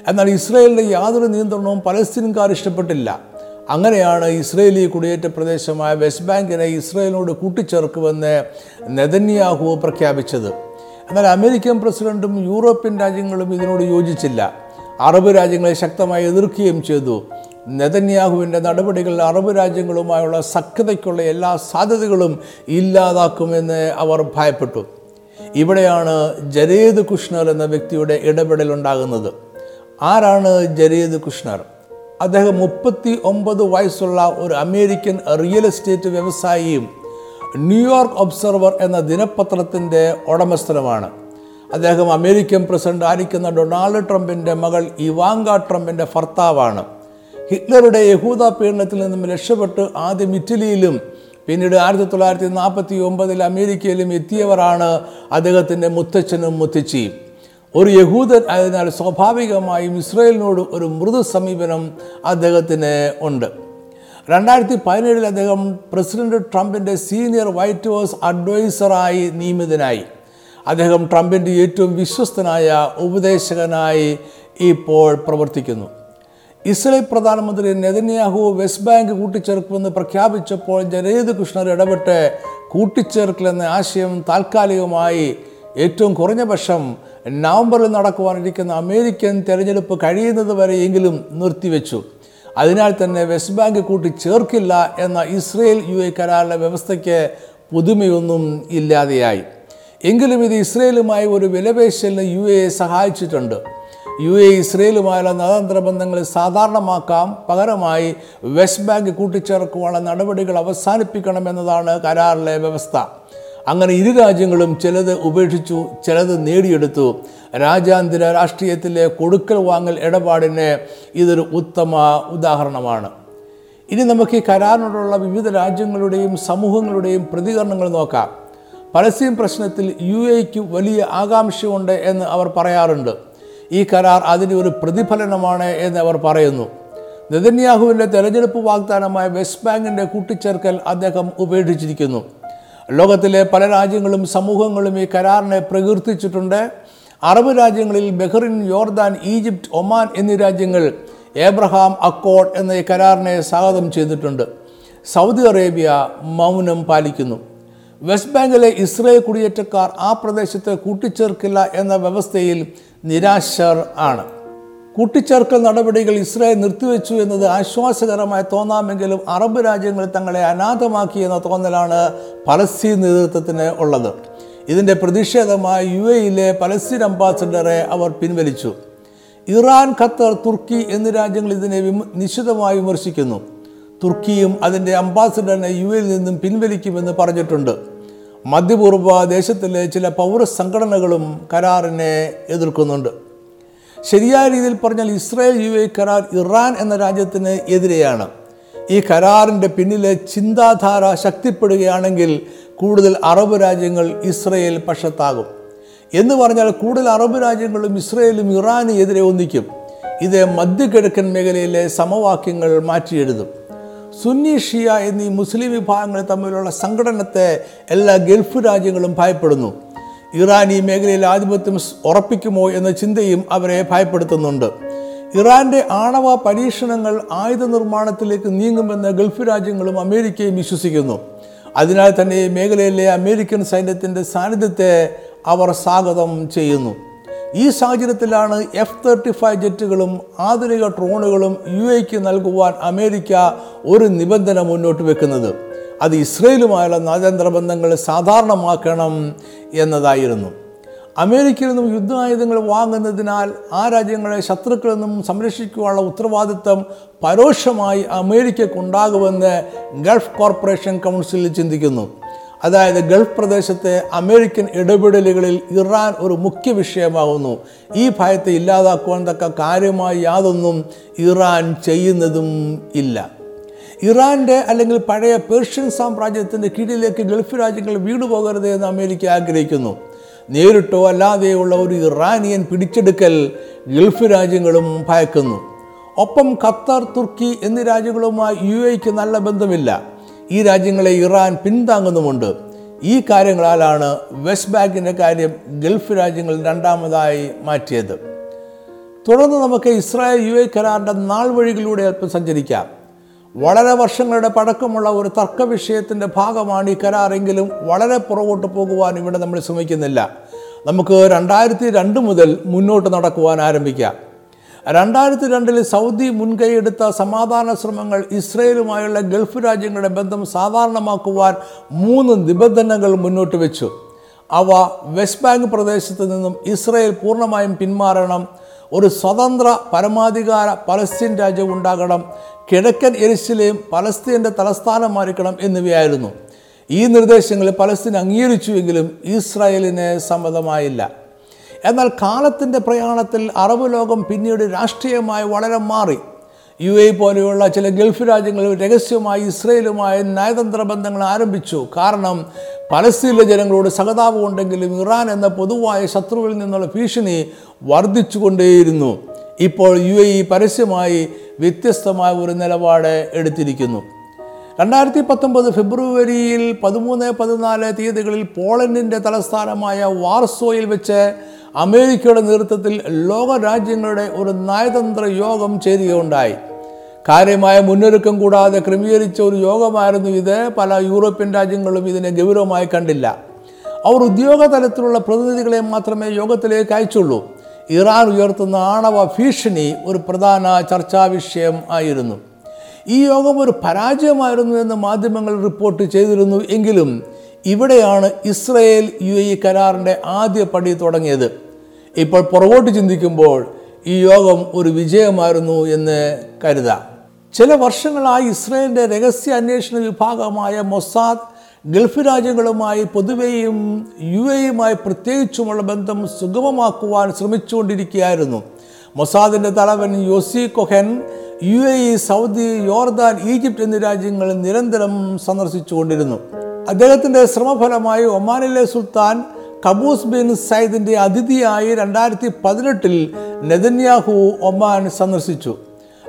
എന്നാൽ ഇസ്രയേലിന്റെ യാതൊരു നിയന്ത്രണവും പലസ്തീൻകാർ ഇഷ്ടപ്പെട്ടില്ല. അങ്ങനെയാണ് ഇസ്രയേലി കുടിയേറ്റ പ്രദേശമായ വെസ്റ്റ് ബാങ്കിനെ ഇസ്രയേലിനോട് കൂട്ടിച്ചേർക്കുമെന്ന് നെതന്യാഹു പ്രഖ്യാപിച്ചത്. എന്നാൽ അമേരിക്കൻ പ്രസിഡന്റും യൂറോപ്യൻ രാജ്യങ്ങളും ഇതിനോട് യോജിച്ചില്ല. അറബ് രാജ്യങ്ങളെ ശക്തമായി എതിർക്കുകയും ചെയ്തു. നെതന്യാഹുവിന്റെ നടപടികൾ അറബ് രാജ്യങ്ങളുമായുള്ള സഖ്യതയ്ക്കുള്ള എല്ലാ സാധ്യതകളും ഇല്ലാതാക്കുമെന്ന് അവർ ഭയപ്പെട്ടു. ഇവിടെയാണ് ജരേദ് കുഷ്ണർ എന്ന വ്യക്തിയുടെ ഇടപെടൽ ഉണ്ടാകുന്നത് ആരാണ് ജരീദ് കുഷ്ണർ? അദ്ദേഹം മുപ്പത്തി ഒമ്പത് വയസ്സുള്ള ഒരു അമേരിക്കൻ റിയൽ എസ്റ്റേറ്റ് വ്യവസായിയും ന്യൂയോർക്ക് ഒബ്സർവർ എന്ന ദിനപത്രത്തിന്റെ ഉടമസ്ഥനുമാണ്. അദ്ദേഹം അമേരിക്കൻ പ്രസിഡന്റ് ആയിരിക്കുന്ന ഡൊണാൾഡ് ട്രംപിന്റെ മകൾ ഇവാങ്ക ട്രംപിന്റെ ഭർത്താവാണ്. ഹിറ്റ്ലറുടെ യഹൂദ പീഡനത്തിൽ നിന്നും രക്ഷപ്പെട്ട് ആദ്യം ഇറ്റലിയിലും പിന്നീട് ആയിരത്തി തൊള്ളായിരത്തി നാൽപ്പത്തി ഒമ്പതിൽ അമേരിക്കയിലും എത്തിയവരാണ് അദ്ദേഹത്തിന്റെ മുത്തച്ഛനും മുത്തച്ഛിയും ഒരു യഹൂദൻ ആയതിനാൽ സ്വാഭാവികമായും ഇസ്രയേലിനോട് ഒരു മൃദു സമീപനം അദ്ദേഹത്തിന് ഉണ്ട്. രണ്ടായിരത്തി പതിനേഴിൽ അദ്ദേഹം പ്രസിഡന്റ് ട്രംപിന്റെ സീനിയർ വൈറ്റ് ഹൗസ് അഡ്വൈസറായി നിയമിതനായി. അദ്ദേഹം ട്രംപിന്റെ ഏറ്റവും വിശ്വസ്തനായ ഉപദേശകനായി ഇപ്പോൾ പ്രവർത്തിക്കുന്നു. ഇസ്രയേൽ പ്രധാനമന്ത്രി നെതന്യാഹു വെസ്റ്റ് ബാങ്ക് കൂട്ടിച്ചേർക്കുമെന്ന് പ്രഖ്യാപിച്ചപ്പോൾ ജരേദ് കൃഷ്ണർ ഇടപെട്ട് കൂട്ടിച്ചേർക്കലെന്ന ആശയം താൽക്കാലികമായി ഏറ്റവും കുറഞ്ഞ പക്ഷം നവംബറിൽ നടക്കുവാനിരിക്കുന്ന അമേരിക്കൻ തെരഞ്ഞെടുപ്പ് കഴിയുന്നത് വരെയെങ്കിലും നിർത്തിവെച്ചു. അതിനാൽ തന്നെ വെസ്റ്റ് ബാങ്ക് കൂട്ടി ചേർക്കില്ല എന്ന ഇസ്രയേൽ യു എ കരാറിലെ വ്യവസ്ഥയ്ക്ക് പുതുമയൊന്നും ഇല്ലാതെയായി. എങ്കിലും ഇത് ഇസ്രയേലുമായി ഒരു വിലപേശലിന് യു എ സഹായിച്ചിട്ടുണ്ട്. യു എ ഇസ്രയേലുമായുള്ള നയതന്ത്ര ബന്ധങ്ങളെ സാധാരണമാക്കാം. പകരമായി വെസ്റ്റ് ബാങ്ക് കൂട്ടിച്ചേർക്കുവാനുള്ള നടപടികൾ അവസാനിപ്പിക്കണമെന്നതാണ് കരാറിലെ വ്യവസ്ഥ. അങ്ങനെ ഇരു രാജ്യങ്ങളും ചിലത് ഉപേക്ഷിച്ചു ചിലത് നേടിയെടുത്തു. രാജ്യാന്തര രാഷ്ട്രീയത്തിലെ കൊടുക്കൽ വാങ്ങൽ ഇടപാടിന് ഇതൊരു ഉത്തമ ഉദാഹരണമാണ്. ഇനി നമുക്ക് ഈ കരാറിനോടുള്ള വിവിധ രാജ്യങ്ങളുടെയും സമൂഹങ്ങളുടെയും പ്രതികരണങ്ങൾ നോക്കാം. പലസ്തീൻ പ്രശ്നത്തിൽ യു എക്ക് വലിയ ആകാംക്ഷയുണ്ട് എന്ന് അവർ പറയാറുണ്ട്. ഈ കരാർ അതിന്റെ ഒരു പ്രതിഫലനമാണ് എന്ന് അവർ പറയുന്നു. നെതന്യാഹുവിന്റെ തെരഞ്ഞെടുപ്പ് വാഗ്ദാനമായ വെസ്റ്റ് ബാങ്കിന്റെ കൂട്ടിച്ചേർക്കൽ അദ്ദേഹം ഉപേക്ഷിച്ചിരിക്കുന്നു. ലോകത്തിലെ പല രാജ്യങ്ങളും സമൂഹങ്ങളും ഈ കരാറിനെ പ്രകീർത്തിച്ചിട്ടുണ്ട്. അറബ് രാജ്യങ്ങളിൽ ബഹ്റിൻ യോർദാൻ ഈജിപ്റ്റ് ഒമാൻ എന്നീ രാജ്യങ്ങൾ ഏബ്രഹാം അക്കോഡ് എന്ന ഈ കരാറിനെ സ്വാഗതം ചെയ്തിട്ടുണ്ട്. സൗദി അറേബ്യ മൗനം പാലിക്കുന്നു. വെസ്റ്റ് ബാങ്കിലെ ഇസ്രയേൽ കുടിയേറ്റക്കാർ ആ പ്രദേശത്തെ കൂട്ടിച്ചേർക്കില്ല എന്ന വ്യവസ്ഥയിൽ നിരാശർ ആണ്. കൂട്ടിച്ചേർക്കൽ നടപടികൾ ഇസ്രായേൽ നിർത്തിവെച്ചു എന്നത് ആശ്വാസകരമായി തോന്നാമെങ്കിലും അറബ് രാജ്യങ്ങൾ തങ്ങളെ അനാഥമാക്കി എന്ന തോന്നലാണ് പലസ്തീൻ നേതൃത്വത്തിന് ഉള്ളത്. ഇതിന്റെ പ്രതിഷേധമായി യു എയിലെ പലസ്തീൻ അംബാസഡറെ അവർ പിൻവലിച്ചു. ഇറാൻ ഖത്തർ തുർക്കി എന്നീ രാജ്യങ്ങൾ ഇതിനെ വിമ നിശിതമായി വിമർശിക്കുന്നു. തുർക്കിയും അതിന്റെ അംബാസഡറിനെ യു എയിൽ നിന്നും പിൻവലിക്കുമെന്ന് പറഞ്ഞിട്ടുണ്ട്. മധ്യപൂർവ ദേശത്തിലെ ചില പൗര സംഘടനകളും കരാറിനെ എതിർക്കുന്നുണ്ട്. ശരിയായ രീതിയിൽ പറഞ്ഞാൽ ഇസ്രായേൽ യു എ കരാർ ഇറാൻ എന്ന രാജ്യത്തിന് എതിരെയാണ്. ഈ കരാറിന്റെ പിന്നിലെ ചിന്താധാര ശക്തിപ്പെടുകയാണെങ്കിൽ കൂടുതൽ അറബ് രാജ്യങ്ങൾ ഇസ്രയേൽ പക്ഷത്താകും. എന്ന് പറഞ്ഞാൽ കൂടുതൽ അറബ് രാജ്യങ്ങളും ഇസ്രയേലും ഇറാന് എതിരെ ഒന്നിക്കും. ഇത് മധ്യകിഴക്കൻ മേഖലയിലെ സമവാക്യങ്ങൾ മാറ്റിയെഴുതും. സുന്നി ഷിയ എന്നീ മുസ്ലിം വിഭാഗങ്ങൾ തമ്മിലുള്ള സംഘടനത്തെ എല്ലാ ഗൾഫ് രാജ്യങ്ങളും ഭയപ്പെടുന്നു. ഇറാൻ ഈ മേഖലയിൽ ആധിപത്യം ഉറപ്പിക്കുമോ എന്ന ചിന്തയും അവരെ ഭയപ്പെടുത്തുന്നുണ്ട്. ഇറാന്റെ ആണവ പരീക്ഷണങ്ങൾ ആയുധ നിർമ്മാണത്തിലേക്ക് നീങ്ങുമെന്ന് ഗൾഫ് രാജ്യങ്ങളും അമേരിക്കയും വിശ്വസിക്കുന്നു. അതിനാൽ തന്നെ ഈ മേഖലയിലെ അമേരിക്കൻ സൈന്യത്തിന്റെ സാന്നിധ്യത്തെ അവർ സ്വാഗതം ചെയ്യുന്നു. ഈ സാഹചര്യത്തിലാണ് എഫ് തേർട്ടി ഫൈവ് ജെറ്റുകളും ആധുനിക ഡ്രോണുകളും യു എക്ക് നൽകുവാൻ അമേരിക്ക ഒരു നിബന്ധന മുന്നോട്ട് വെക്കുന്നത്. അത് ഇസ്രയേലുമായുള്ള നയതന്ത്ര സാധാരണമാക്കണം എന്നതായിരുന്നു. അമേരിക്കയിൽ നിന്നും യുദ്ധായുധങ്ങൾ വാങ്ങുന്നതിനാൽ ആ രാജ്യങ്ങളെ ശത്രുക്കളിൽ നിന്നും സംരക്ഷിക്കുവാനുള്ള ഉത്തരവാദിത്തം പരോക്ഷമായി അമേരിക്കക്കുണ്ടാകുമെന്ന് ഗൾഫ് കോർപ്പറേഷൻ കൗൺസിൽ ചിന്തിക്കുന്നു. അതായത് ഗൾഫ് പ്രദേശത്തെ അമേരിക്കൻ ഇടപെടലുകളിൽ ഇറാൻ ഒരു മുഖ്യ വിഷയമാകുന്നു. ഈ ഭയത്തെ ഇല്ലാതാക്കുവാൻ തക്ക കാര്യമായി യാതൊന്നും ഇറാൻ ചെയ്യുന്നതും ഇല്ല. ഇറാന്റെ അല്ലെങ്കിൽ പഴയ പേർഷ്യൻ സാമ്രാജ്യത്തിന്റെ കീഴിലേക്ക് ഗൾഫ് രാജ്യങ്ങൾ വീണുപോകരുത് എന്ന് അമേരിക്ക ആഗ്രഹിക്കുന്നു. നേരിട്ടോ അല്ലാതെയുള്ള ഒരു ഇറാനിയൻ പിടിച്ചെടുക്കൽ ഗൾഫ് രാജ്യങ്ങളും ഭയക്കുന്നു. ഒപ്പം ഖത്തർ തുർക്കി എന്നീ രാജ്യങ്ങളുമായി യു എക്ക് നല്ല ബന്ധമില്ല. ഈ രാജ്യങ്ങളെ ഇറാൻ പിന്താങ്ങുന്നുമുണ്ട്. ഈ കാര്യങ്ങളാലാണ് വെസ്റ്റ് ബാങ്കിന്റെ കാര്യം ഗൾഫ് രാജ്യങ്ങൾ രണ്ടാമതായി മാറ്റിയത്. തുടർന്ന് നമുക്ക് ഇസ്രായേൽ യു എ കരാറിന്റെ നാൾ വഴികളിലൂടെ അല്പം സഞ്ചരിക്കാം. വളരെ വർഷങ്ങളുടെ പഴക്കമുള്ള ഒരു തർക്ക വിഷയത്തിന്റെ ഭാഗമാണ് ഈ കരാറെങ്കിലും വളരെ പുറകോട്ട് പോകുവാൻ ഇവിടെ നമ്മൾ ശ്രമിക്കുന്നില്ല. നമുക്ക് രണ്ടായിരത്തി രണ്ട് മുതൽ മുന്നോട്ട് നടക്കുവാൻ ആരംഭിക്കാം. രണ്ടായിരത്തി രണ്ടിൽ സൗദി മുൻകൈയെടുത്ത സമാധാന ശ്രമങ്ങൾ ഇസ്രയേലുമായുള്ള ഗൾഫ് രാജ്യങ്ങളുടെ ബന്ധം സാധാരണമാക്കുവാൻ മൂന്ന് നിബന്ധനകൾ മുന്നോട്ട് വെച്ചു. അവ വെസ്റ്റ് ബാങ്ക് പ്രദേശത്ത് നിന്നും ഇസ്രയേൽ പൂർണമായും പിന്മാറണം. ഒരു സ്വതന്ത്ര പരമാധികാര പലസ്തീൻ രാജ്യം ഉണ്ടാകണം. കിഴക്കൻ എരിശിലെയും പലസ്തീന്റെ തലസ്ഥാനമായിരിക്കണം എന്നിവയായിരുന്നു. ഈ നിർദ്ദേശങ്ങൾ പലസ്തീൻ അംഗീകരിച്ചുവെങ്കിലും ഇസ്രായേലിന് സമ്മതമായില്ല. എന്നാൽ കാലത്തിന്റെ പ്രയാണത്തിൽ അറബ് ലോകം പിന്നീട് രാഷ്ട്രീയമായി വളരെ മാറി. യു എ പോലെയുള്ള ചില ഗൾഫ് രാജ്യങ്ങൾ രഹസ്യമായി ഇസ്രയേലുമായി നയതന്ത്ര ബന്ധങ്ങൾ ആരംഭിച്ചു. കാരണം പലസ്തീനിലെ ജനങ്ങളോട് സഹതാപമുണ്ടെങ്കിലും ഇറാൻ എന്ന പൊതുവായ ശത്രുവിൽ നിന്നുള്ള ഭീഷണി വർദ്ധിച്ചുകൊണ്ടേയിരുന്നു. ഇപ്പോൾ യു എ ഇ പരസ്യമായി വ്യത്യസ്തമായ ഒരു നിലപാട് എടുത്തിരിക്കുന്നു. രണ്ടായിരത്തി പത്തൊമ്പത് ഫെബ്രുവരിയിൽ പതിമൂന്ന് പതിനാല് തീയതികളിൽ പോളണ്ടിന്റെ തലസ്ഥാനമായ വാർസോയിൽ വെച്ച് അമേരിക്കയുടെ നേതൃത്വത്തിൽ ലോക രാജ്യങ്ങളുടെ ഒരു നയതന്ത്ര യോഗം ചേരുകയുണ്ടായി. കാര്യമായ മുന്നൊരുക്കം കൂടാതെ ക്രമീകരിച്ച ഒരു യോഗമായിരുന്നു ഇത്. പല യൂറോപ്യൻ രാജ്യങ്ങളും ഇതിനെ ഗൗരവമായി കണ്ടില്ല. അവർ ഉദ്യോഗ തലത്തിലുള്ള പ്രതിനിധികളെ മാത്രമേ യോഗത്തിലേക്ക് അയച്ചുള്ളൂ. ഇറാൻ ഉയർത്തുന്ന ആണവ ഭീഷണി ഒരു പ്രധാന ചർച്ചാ വിഷയം ആയിരുന്നു. ഈ യോഗം ഒരു പരാജയമായിരുന്നു എന്ന് മാധ്യമങ്ങൾ റിപ്പോർട്ട് ചെയ്തിരുന്നു എങ്കിലും ഇവിടെയാണ് ഇസ്രയേൽ യു എ കരാറിന്റെ ആദ്യ പടി തുടങ്ങിയത്. ഇപ്പോൾ പുറകോട്ട് ചിന്തിക്കുമ്പോൾ ഈ യോഗം ഒരു വിജയമായിരുന്നു എന്ന് കരുതാം. ചില വർഷങ്ങളായി ഇസ്രയേലിന്റെ രഹസ്യ അന്വേഷണ വിഭാഗമായ മൊസാദ് ഗൾഫ് രാജ്യങ്ങളുമായി പൊതുവെയും യു എയുമായി പ്രത്യേകിച്ചുമുള്ള ബന്ധം സുഗമമാക്കുവാൻ ശ്രമിച്ചുകൊണ്ടിരിക്കുകയായിരുന്നു. മൊസാദിന്റെ തലവൻ Yossi Cohen U A E Saudi Jordan Egypt എന്നീ രാജ്യങ്ങൾ നിരന്തരം സന്ദർശിച്ചുകൊണ്ടിരുന്നു. അദ്ദേഹത്തിന്റെ ശ്രമഫലമായി ഒമാനിലെ സുൽത്താൻ കബൂസ് ബിൻ സയ്യിദിന്റെ അതിഥിയായി രണ്ടായിരത്തി പതിനെട്ടിൽ നെതന്യാഹു ഒമാൻ സന്ദർശിച്ചു.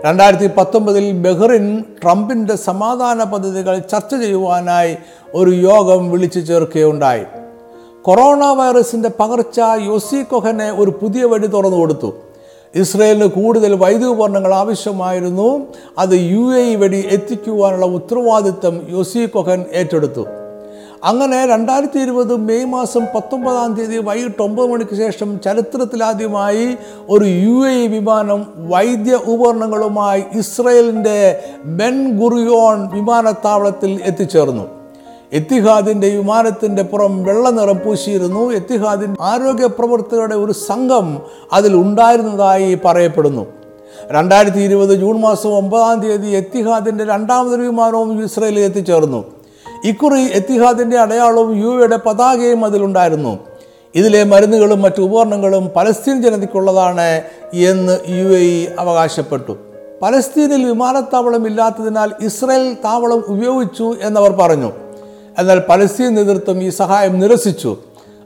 രണ്ടായിരത്തി പത്തൊമ്പതിൽ ബഹ്റിൻ ട്രംപിന്റെ സമാധാന പദ്ധതികൾ ചർച്ച ചെയ്യുവാനായി ഒരു യോഗം വിളിച്ചു ചേർക്കുകയുണ്ടായി. കൊറോണ വൈറസിന്റെ പകർച്ച യോസി കൊഹനെ ഒരു പുതിയ വഴി തുറന്നു കൊടുത്തു. ഇസ്രയേലിന് കൂടുതൽ വൈദ്യുപകരണങ്ങൾ ആവശ്യമായിരുന്നു. അത് യു എ വഴി എത്തിക്കുവാനുള്ള ഉത്തരവാദിത്തം യോസി കൊഹൻ ഏറ്റെടുത്തു. അങ്ങനെ രണ്ടായിരത്തി ഇരുപത് മെയ് മാസം പത്തൊമ്പതാം തീയതി വൈകിട്ട് ഒമ്പത് മണിക്ക് ശേഷം ചരിത്രത്തിലാദ്യമായി ഒരു യു എ വിമാനം വൈദ്യ ഉപകരണങ്ങളുമായി ഇസ്രയേലിന്റെ ബെൻ ഗുറിയോൺ വിമാനത്താവളത്തിൽ എത്തിച്ചേർന്നു. എത്തിഹാദിന്റെ വിമാനത്തിന്റെ പുറം വെള്ള നിറം പൂശിയിരുന്നു. എത്തിഹാദിന്റെ ആരോഗ്യ പ്രവർത്തകരുടെ ഒരു സംഘം അതിൽ ഉണ്ടായിരുന്നതായി പറയപ്പെടുന്നു. രണ്ടായിരത്തി ഇരുപത് ജൂൺ മാസം ഒമ്പതാം തീയതി എത്തിഹാദിന്റെ രണ്ടാമതൊരു വിമാനവും ഇസ്രയേലിൽ എത്തിച്ചേർന്നു. ഇക്കുറി എത്തിഹാദിന്റെ അടയാളവും യു എയുടെ പതാകയും അതിലുണ്ടായിരുന്നു. ഇതിലെ മരുന്നുകളും മറ്റു ഉപകരണങ്ങളും പലസ്തീൻ ജനതയ്ക്കുള്ളതാണ് എന്ന് യു എ അവകാശപ്പെട്ടു. പലസ്തീനിൽ വിമാനത്താവളം ഇല്ലാത്തതിനാൽ ഇസ്രയേൽ താവളം ഉപയോഗിച്ചു എന്നവർ പറഞ്ഞു. എന്നാൽ പലസ്തീൻ നേതൃത്വം ഈ സഹായം നിരസിച്ചു.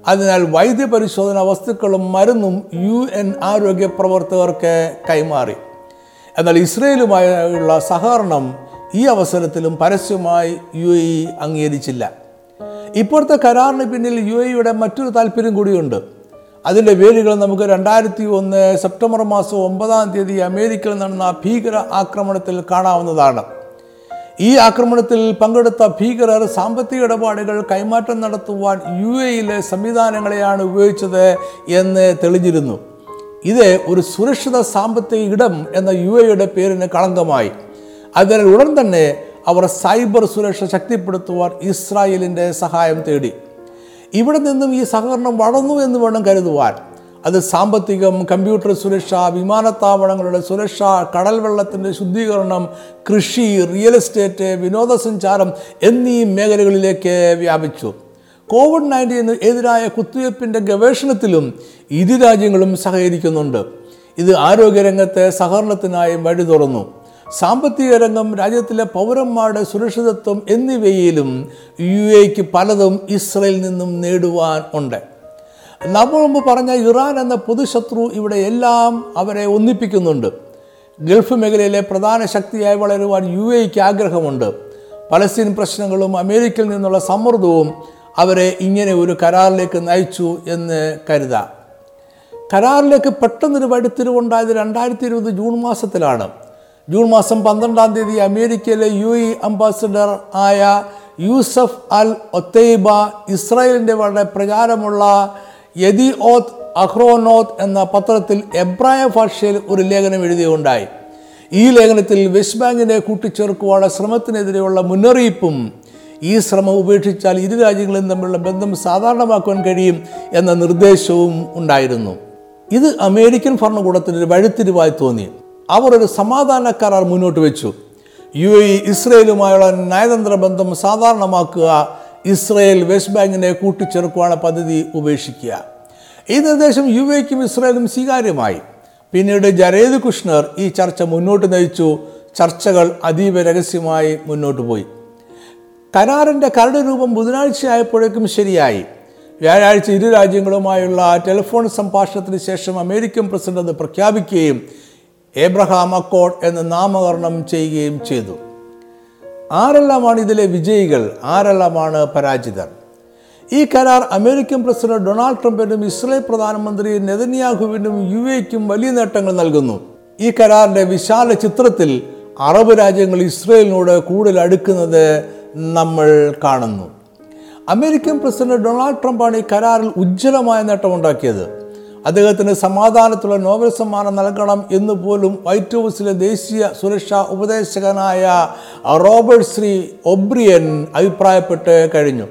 അതിനാൽ വൈദ്യപരിശോധന വസ്തുക്കളും മരുന്നും യു എൻ ആരോഗ്യ പ്രവർത്തകർക്ക് കൈമാറി. എന്നാൽ ഇസ്രയേലുമായുള്ള സഹകരണം ഈ അവസരത്തിലും പരസ്യമായി യു എ ഇ അംഗീകരിച്ചില്ല. ഇപ്പോഴത്തെ കരാറിന് പിന്നിൽ യു എയുടെ മറ്റൊരു താല്പര്യം കൂടിയുണ്ട്. അതിന്റെ വേരുകൾ നമുക്ക് രണ്ടായിരത്തി ഒന്ന് സെപ്റ്റംബർ മാസം ഒമ്പതാം തീയതി അമേരിക്കയിൽ നടന്ന ഭീകര ആക്രമണത്തിൽ കാണാവുന്നതാണ്. ഈ ആക്രമണത്തിൽ പങ്കെടുത്ത ഭീകരർ സാമ്പത്തിക ഇടപാടുകൾ കൈമാറ്റം നടത്തുവാൻ യു എയിലെ സംവിധാനങ്ങളെയാണ് ഉപയോഗിച്ചത് എന്ന് തെളിഞ്ഞിരുന്നു. ഇത് ഒരു സുരക്ഷിത സാമ്പത്തിക ഇടം എന്ന യു എയുടെ പേരിന് കളങ്കമായി. അതിനാൽ ഉടൻ തന്നെ അവർ സൈബർ സുരക്ഷ ശക്തിപ്പെടുത്തുവാൻ ഇസ്രായേലിന്റെ സഹായം തേടി. ഇവിടെ നിന്നും ഈ സഹകരണം വളർന്നു എന്ന് വേണം കരുതുവാൻ. അത് സാമ്പത്തികം കമ്പ്യൂട്ടർ സുരക്ഷ വിമാനത്താവളങ്ങളുടെ സുരക്ഷ കടൽവെള്ളത്തിന്റെ ശുദ്ധീകരണം കൃഷി റിയൽ എസ്റ്റേറ്റ് വിനോദസഞ്ചാരം എന്നീ മേഖലകളിലേക്ക് വ്യാപിച്ചു. കോവിഡ് നയന്റീന് എതിരായ കുത്തിവയ്പ്പിന്റെ ഗവേഷണത്തിലും ഇരു രാജ്യങ്ങളും സഹകരിക്കുന്നുണ്ട്. ഇത് ആരോഗ്യരംഗത്തെ സഹകരണത്തിനായി വഴി തുറന്നു സാമ്പത്തിക രംഗം രാജ്യത്തിലെ പൗരന്മാരുടെ സുരക്ഷിതത്വം എന്നിവയിലും യു എക്ക് പലതും ഇസ്രയേലിൽ നിന്നും നേടുവാൻ ഉണ്ട്. നമ്മൾ മുമ്പ് പറഞ്ഞ ഇറാൻ എന്ന പൊതുശത്രു ഇവിടെ എല്ലാം അവരെ ഒന്നിപ്പിക്കുന്നുണ്ട്. ഗൾഫ് മേഖലയിലെ പ്രധാന ശക്തിയായി വളരുവാൻ യു എക്ക് ആഗ്രഹമുണ്ട്. പലസ്തീൻ പ്രശ്നങ്ങളും അമേരിക്കയിൽ നിന്നുള്ള സമ്മർദ്ദവും അവരെ ഇങ്ങനെ ഒരു കരാറിലേക്ക് നയിച്ചു എന്ന് കരുതാം. കരാറിലേക്ക് പെട്ടെന്നൊരു വഴിത്തിരിവുണ്ടായത് രണ്ടായിരത്തി ഇരുപത് ജൂൺ മാസത്തിലാണ്. ജൂൺ മാസം പന്ത്രണ്ടാം തീയതി അമേരിക്കയിലെ യു ഇ അംബാസിഡർ ആയ യൂസഫ് അൽ ഒത്തൈബ ഇസ്രായേലിന്റെ വളരെ പ്രചാരമുള്ള യദി ഓത് അഹ്റോനോത്ത് എന്ന പത്രത്തിൽ എബ്രായ ഭാഷയിൽ ഒരു ലേഖനം എഴുതിയുണ്ടായി. ഈ ലേഖനത്തിൽ വെസ്റ്റ് ബാങ്കിനെ കൂട്ടിച്ചേർക്കുവാനുള്ള ശ്രമത്തിനെതിരെയുള്ള മുന്നറിയിപ്പും ഈ ശ്രമം ഉപേക്ഷിച്ചാൽ ഇരു രാജ്യങ്ങളും തമ്മിലുള്ള ബന്ധം സാധാരണമാക്കുവാൻ കഴിയും എന്ന നിർദ്ദേശവും ഉണ്ടായിരുന്നു. ഇത് അമേരിക്കൻ ഭരണകൂടത്തിന് ഒരു വഴിത്തിരിവായി തോന്നി. അവർ ഒരു സമാധാന കരാർ മുന്നോട്ട് വെച്ചു. യു എ ഇസ്രയേലുമായുള്ള നയതന്ത്ര ബന്ധം സാധാരണമാക്കുക ഇസ്രയേൽ വെസ്റ്റ് ബാങ്കിനെ കൂട്ടിച്ചേർക്കുവാനുള്ള പദ്ധതി ഉപേക്ഷിക്കുക. ഈ നിർദ്ദേശം യു എക്കും ഇസ്രയേലും സ്വീകാര്യമായി. പിന്നീട് ജരേദ് കുഷ്ണർ ഈ ചർച്ച മുന്നോട്ട് നയിച്ചു. ചർച്ചകൾ അതീവ രഹസ്യമായി മുന്നോട്ട് പോയി. കരാറിന്റെ കരട് രൂപം ബുധനാഴ്ചയായപ്പോഴേക്കും ശരിയായി. വ്യാഴാഴ്ച ഇരു രാജ്യങ്ങളുമായുള്ള ടെലിഫോൺ സംഭാഷണത്തിന് ശേഷം അമേരിക്കൻ പ്രസിഡന്റ് അത് പ്രഖ്യാപിക്കുകയും ഏബ്രഹാം അക്കോൺ എന്ന് നാമകരണം ചെയ്യുകയും ചെയ്തു. ആരെല്ലാമാണ് ഇതിലെ വിജയികൾ? ആരെല്ലാമാണ് പരാജിതർ? ഈ കരാർ അമേരിക്കൻ പ്രസിഡന്റ് ഡൊണാൾഡ് ട്രംപിനും ഇസ്രയേൽ പ്രധാനമന്ത്രി നെതന്യാഹുവിനും യു എക്കും വലിയ നേട്ടങ്ങൾ നൽകുന്നു. ഈ കരാറിന്റെ വിശാല ചിത്രത്തിൽ അറബ് രാജ്യങ്ങൾ ഇസ്രയേലിനോട് കൂടുതൽ അടുക്കുന്നത് നമ്മൾ കാണുന്നു. അമേരിക്കൻ പ്രസിഡന്റ് ഡൊണാൾഡ് ട്രംപാണ് ഈ കരാറിൽ ഉജ്ജ്വലമായ നേട്ടമുണ്ടാക്കിയത്. അദ്ദേഹത്തിന് സമാധാനത്തിലുള്ള നോബൽ സമ്മാനം നൽകണം എന്ന് പോലും വൈറ്റ് ഹൗസിലെ ദേശീയ സുരക്ഷാ ഉപദേശകനായ റോബർട്ട് ശ്രീ ഒബ്രിയൻ അഭിപ്രായപ്പെട്ട് കഴിഞ്ഞു.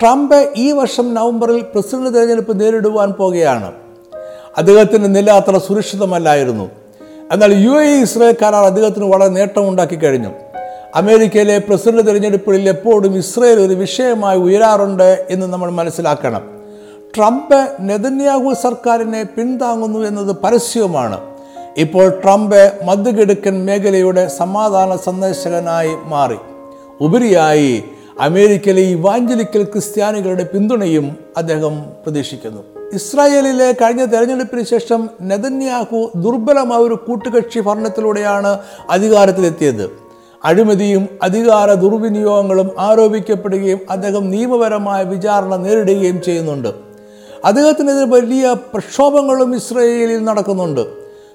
ട്രംപ് ഈ വർഷം നവംബറിൽ പ്രസിഡന്റ് തെരഞ്ഞെടുപ്പ് നേരിടുവാൻ പോകുകയാണ്. അദ്ദേഹത്തിന്റെ നില അത്ര സുരക്ഷിതമല്ലായിരുന്നു. എന്നാൽ യു എ ഇസ്രായേൽ കരാർ അദ്ദേഹത്തിന് വളരെ നേട്ടമുണ്ടാക്കി കഴിഞ്ഞു. അമേരിക്കയിലെ പ്രസിഡന്റ് തിരഞ്ഞെടുപ്പുകളിൽ എപ്പോഴും ഇസ്രയേൽ ഒരു വിഷയമായി ഉയരാറുണ്ട് എന്ന് നമ്മൾ മനസ്സിലാക്കണം. ട്രംപ് നെതന്യാഹു സർക്കാരിനെ പിന്താങ്ങുന്നു എന്നത് പരസ്യവുമാണ്. ഇപ്പോൾ ട്രംപ് മധ്യകിഴക്കൻ മേഖലയുടെ സമാധാന സന്ദർശകനായി മാറി. ഉപരിയായി അമേരിക്കയിലെ ഇവാഞ്ചലിക്കൽ ക്രിസ്ത്യാനികളുടെ പിന്തുണയും അദ്ദേഹം പ്രതീക്ഷിക്കുന്നു. ഇസ്രായേലിലെ കഴിഞ്ഞ തെരഞ്ഞെടുപ്പിന് ശേഷം നെതന്യാഹു ദുർബലമായ ഒരു കൂട്ടുകക്ഷി ഭരണത്തിലൂടെയാണ് അധികാരത്തിലെത്തിയത്. അഴിമതിയും അധികാര ദുർവിനിയോഗങ്ങളും ആരോപിക്കപ്പെടുകയും അദ്ദേഹം നിയമപരമായ വിചാരണ നേരിടുകയും ചെയ്യുന്നുണ്ട്. അദ്ദേഹത്തിനെതിരെ വലിയ പ്രക്ഷോഭങ്ങളും ഇസ്രയേലിൽ നടക്കുന്നുണ്ട്.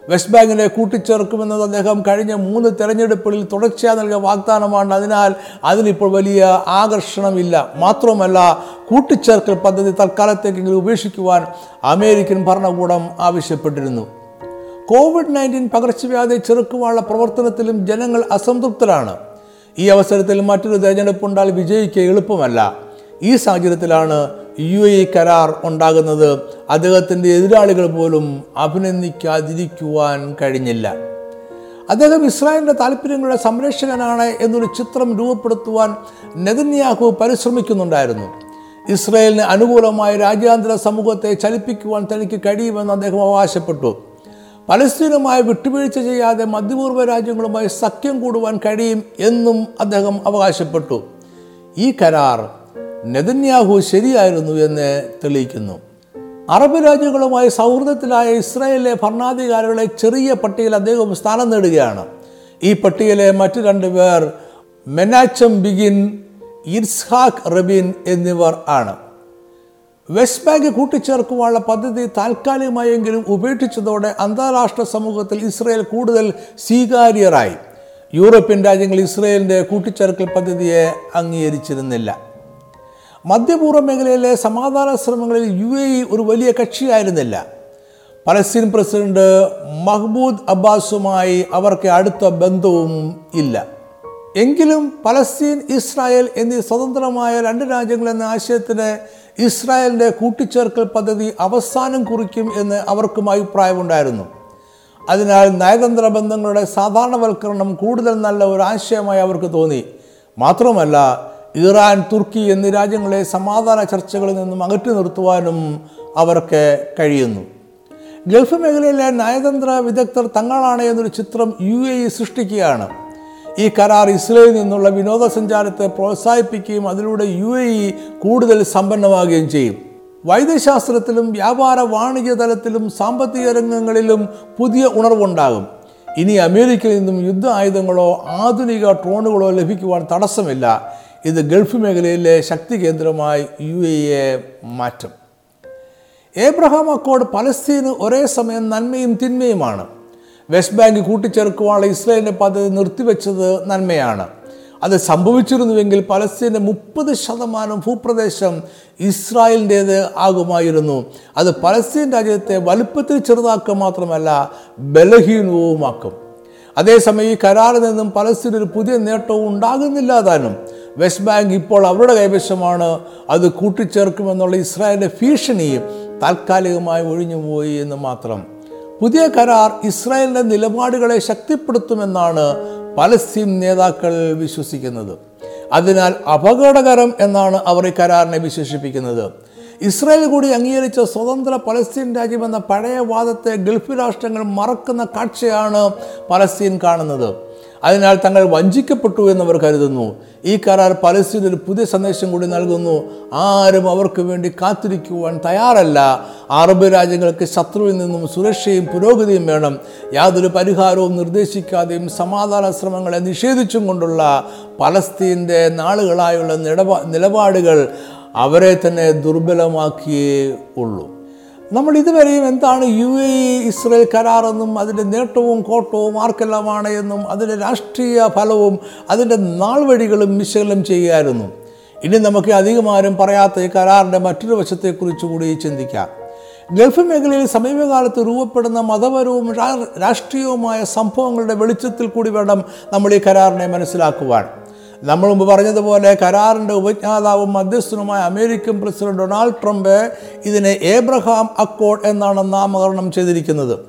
വെസ്റ്റ് ബാങ്കിനെ കൂട്ടിച്ചേർക്കുമെന്നത് അദ്ദേഹം കഴിഞ്ഞ മൂന്ന് തെരഞ്ഞെടുപ്പുകളിൽ തുടർച്ചയായി നൽകിയ വാഗ്ദാനമാണ്. അതിനാൽ അതിനിപ്പോൾ വലിയ ആകർഷണമില്ല. മാത്രമല്ല കൂട്ടിച്ചേർക്കൽ പദ്ധതി തൽക്കാലത്തേക്കെങ്കിലും ഉപേക്ഷിക്കുവാൻ അമേരിക്കൻ ഭരണകൂടം ആവശ്യപ്പെട്ടിരുന്നു. കോവിഡ് നയന്റീൻ പകർച്ചവ്യാധി ചെറുക്കുവാനുള്ള പ്രവർത്തനത്തിലും ജനങ്ങൾ അസംതൃപ്തരാണ്. ഈ അവസരത്തിൽ മറ്റൊരു തെരഞ്ഞെടുപ്പുണ്ടാൽ വിജയിക്കുക എളുപ്പമല്ല. ഈ സാഹചര്യത്തിലാണ് യു എ കരാർ ഉണ്ടാകുന്നത്. അദ്ദേഹത്തിന്റെ എതിരാളികൾ പോലും അഭിനന്ദിക്കാതിരിക്കുവാൻ കഴിഞ്ഞില്ല. അദ്ദേഹം ഇസ്രായേലിന്റെ താല്പര്യങ്ങളുടെ സംരക്ഷകനാണ് എന്നൊരു ചിത്രം രൂപപ്പെടുത്തുവാൻ നെതന്യാഹു പരിശ്രമിക്കുന്നുണ്ടായിരുന്നു. ഇസ്രായേലിന് അനുകൂലമായ രാജ്യാന്തര സമൂഹത്തെ ചലിപ്പിക്കുവാൻ തനിക്ക് കഴിയുമെന്ന് അദ്ദേഹം അവകാശപ്പെട്ടു. പലസ്തീനുമായി വിട്ടുവീഴ്ച ചെയ്യാതെ മധ്യപൂർവ രാജ്യങ്ങളുമായി സഖ്യം കൂടുവാൻ കഴിയും എന്നും അദ്ദേഹം അവകാശപ്പെട്ടു. ഈ കരാർ നെതന്യാഹു ശരിയായിരുന്നു എന്ന് തെളിയിക്കുന്നു. അറബ് രാജ്യങ്ങളുമായി സൗഹൃദത്തിലായ ഇസ്രായേലിലെ ഭരണാധികാരികളെ ചെറിയ പട്ടികയിൽ അദ്ദേഹം സ്ഥാനം നേടുകയാണ്. ഈ പട്ടികയിലെ മറ്റു രണ്ടുപേർ മെനാച്ചം ബിഗിൻ ഇർസ്ഹാഖ് റബിൻ എന്നിവർ ആണ്. വെസ്റ്റ് ബാങ്ക് കൂട്ടിച്ചേർക്കുവാനുള്ള പദ്ധതി താൽക്കാലികമായെങ്കിലും ഉപേക്ഷിച്ചതോടെ അന്താരാഷ്ട്ര സമൂഹത്തിൽ ഇസ്രയേൽ കൂടുതൽ സ്വീകാര്യരായി. യൂറോപ്യൻ രാജ്യങ്ങൾ ഇസ്രയേലിന്റെ കൂട്ടിച്ചേർക്കൽ പദ്ധതിയെ അംഗീകരിച്ചിരുന്നില്ല. മധ്യപൂർവ മേഖലയിലെ സമാധാന ശ്രമങ്ങളിൽ യു എ ഇ ഒരു വലിയ കക്ഷിയായിരുന്നില്ല. പലസ്തീൻ പ്രസിഡന്റ് മഹ്മൂദ് അബ്ബാസുമായി അവർക്ക് അടുത്ത ബന്ധവും ഇല്ല. എങ്കിലും പലസ്തീൻ ഇസ്രായേൽ എന്നീ സ്വതന്ത്രമായ രണ്ട് രാജ്യങ്ങൾ എന്ന ആശയത്തിന് ഇസ്രായേലിന്റെ കൂട്ടിച്ചേർക്കൽ പദ്ധതി അവസാനം കുറിക്കും എന്ന് അവർക്കും അഭിപ്രായമുണ്ടായിരുന്നു. അതിനാൽ നയതന്ത്ര ബന്ധങ്ങളുടെ സാധാരണവൽക്കരണം കൂടുതൽ നല്ല ഒരു ആശയമായി അവർക്ക് തോന്നി. മാത്രമല്ല ഇറാൻ തുർക്കി എന്നീ രാജ്യങ്ങളെ സമാധാന ചർച്ചകളിൽ നിന്നും അകറ്റി നിർത്തുവാനും അവർക്ക് കഴിയുന്നു. ഗൾഫ് മേഖലയിലെ നയതന്ത്ര വിദഗ്ധർ തങ്ങളാണ് എന്നൊരു ചിത്രം യു എ ഇ സൃഷ്ടിക്കുകയാണ്. ഈ കരാർ ഇസ്രയേലിൽ നിന്നുള്ള വിനോദസഞ്ചാരത്തെ പ്രോത്സാഹിപ്പിക്കുകയും അതിലൂടെ യു എ ഇ കൂടുതൽ സമ്പന്നമാകുകയും ചെയ്യും. വൈദ്യശാസ്ത്രത്തിലും വ്യാപാര വാണിജ്യ തലത്തിലും സാമ്പത്തിക രംഗങ്ങളിലും പുതിയ ഉണർവുണ്ടാകും. ഇനി അമേരിക്കയിൽ നിന്നും യുദ്ധ ആയുധങ്ങളോ ആധുനിക ഡ്രോണുകളോ ലഭിക്കുവാൻ തടസ്സമില്ല. ഇത് ഗൾഫ് മേഖലയിലെ ശക്തി കേന്ദ്രമായി യു എ എ മാറ്റും. ഏബ്രഹാം അക്കോഡ് പലസ്തീന് ഒരേ സമയം നന്മയും തിന്മയുമാണ്. വെസ്റ്റ് ബാങ്ക് കൂട്ടിച്ചേർക്കുവാനുള്ള ഇസ്രായേലിന്റെ പദ്ധതി നിർത്തിവെച്ചത് നന്മയാണ്. അത് സംഭവിച്ചിരുന്നുവെങ്കിൽ പലസ്തീന്റെ മുപ്പത് ശതമാനം ഭൂപ്രദേശം ഇസ്രായേലിന്റേത് ആകുമായിരുന്നു. അത് പലസ്തീൻ രാജ്യത്തെ വലുപ്പത്തിൽ ചെറുതാക്കുക മാത്രമല്ല ബലഹീനവുമാക്കും. അതേസമയം ഈ കരാറിൽ നിന്നും പലസ്തീൻ ഒരു പുതിയ നേട്ടവും ഉണ്ടാകുന്നില്ല താനും വെസ്റ്റ് ബാങ്ക് ഇപ്പോൾ അവരുടെ കൈവശമാണ്. അത് കൂട്ടിച്ചേർക്കുമെന്നുള്ള ഇസ്രായേലിന്റെ ഭീഷണിയും താൽക്കാലികമായി ഒഴിഞ്ഞുപോയി എന്ന് മാത്രം. പുതിയ കരാർ ഇസ്രായേലിന്റെ നിലപാടുകളെ ശക്തിപ്പെടുത്തുമെന്നാണ് പലസ്തീൻ നേതാക്കൾ വിശ്വസിക്കുന്നത്. അതിനാൽ അപകടകരം എന്നാണ് അവർ ഈ കരാറിനെ വിശേഷിപ്പിക്കുന്നത്. ഇസ്രായേൽ കൂടി അംഗീകരിച്ച സ്വതന്ത്ര പലസ്തീൻ രാജ്യമെന്ന പഴയ വാദത്തെ ഗൾഫ് രാഷ്ട്രങ്ങൾ മറക്കുന്ന കാഴ്ചയാണ് പലസ്തീൻ കാണുന്നത്. അതിനാൽ തങ്ങൾ വഞ്ചിക്കപ്പെട്ടു എന്നവർ കരുതുന്നു. ഈ കരാർ പലസ്തീൻ ഒരു പുതിയ സന്ദേശം കൂടി നൽകുന്നു. ആരും അവർക്ക് വേണ്ടി കാത്തിരിക്കുവാൻ തയ്യാറല്ല. അറബ് രാജ്യങ്ങൾക്ക് ശത്രുവിൽ നിന്നും സുരക്ഷയും പുരോഗതിയും വേണം. യാതൊരു പരിഹാരവും നിർദ്ദേശിക്കാതെയും സമാധാന ശ്രമങ്ങളെ നിഷേധിച്ചും കൊണ്ടുള്ള പലസ്തീന്റെ നാളുകളായുള്ള നിലപാ നിലപാടുകൾ അവരെ തന്നെ ദുർബലമാക്കിയേ ഉള്ളൂ. നമ്മൾ ഇതുവരെയും എന്താണ് യു എ ഇ ഇസ്രയേൽ കരാറെന്നും അതിന്റെ നേട്ടവും കോട്ടവും ആർക്കെല്ലാമാണ് എന്നും അതിന്റെ രാഷ്ട്രീയ ഫലവും അതിന്റെ നാൾവഴികളും വിശകലനം ചെയ്യുമായിരുന്നു ഇനി നമുക്ക് അധികമാരും പറയാത്ത ഈ കരാറിന്റെ മറ്റൊരു വശത്തെക്കുറിച്ച് കൂടി ചിന്തിക്കാം. ഗൾഫ് മേഖലയിൽ സമീപകാലത്ത് രൂപപ്പെടുന്ന മതപരവും രാഷ്ട്രീയവുമായ സംഭവങ്ങളുടെ വെളിച്ചത്തിൽ കൂടി വേണം നമ്മൾ ഈ കരാറിനെ മനസ്സിലാക്കുവാൻ. നമ്മൾ മുമ്പ് പറഞ്ഞതുപോലെ കരാറിന്റെ ഉപജ്ഞാതാവും മധ്യസ്ഥനുമായ അമേരിക്കൻ പ്രസിഡന്റ് ഡൊണാൾഡ് ട്രംപ് ഇതിനെ ഏബ്രഹാം അക്കോഡ് എന്നാണ് നാമകരണം ചെയ്തിരിക്കുന്നത്.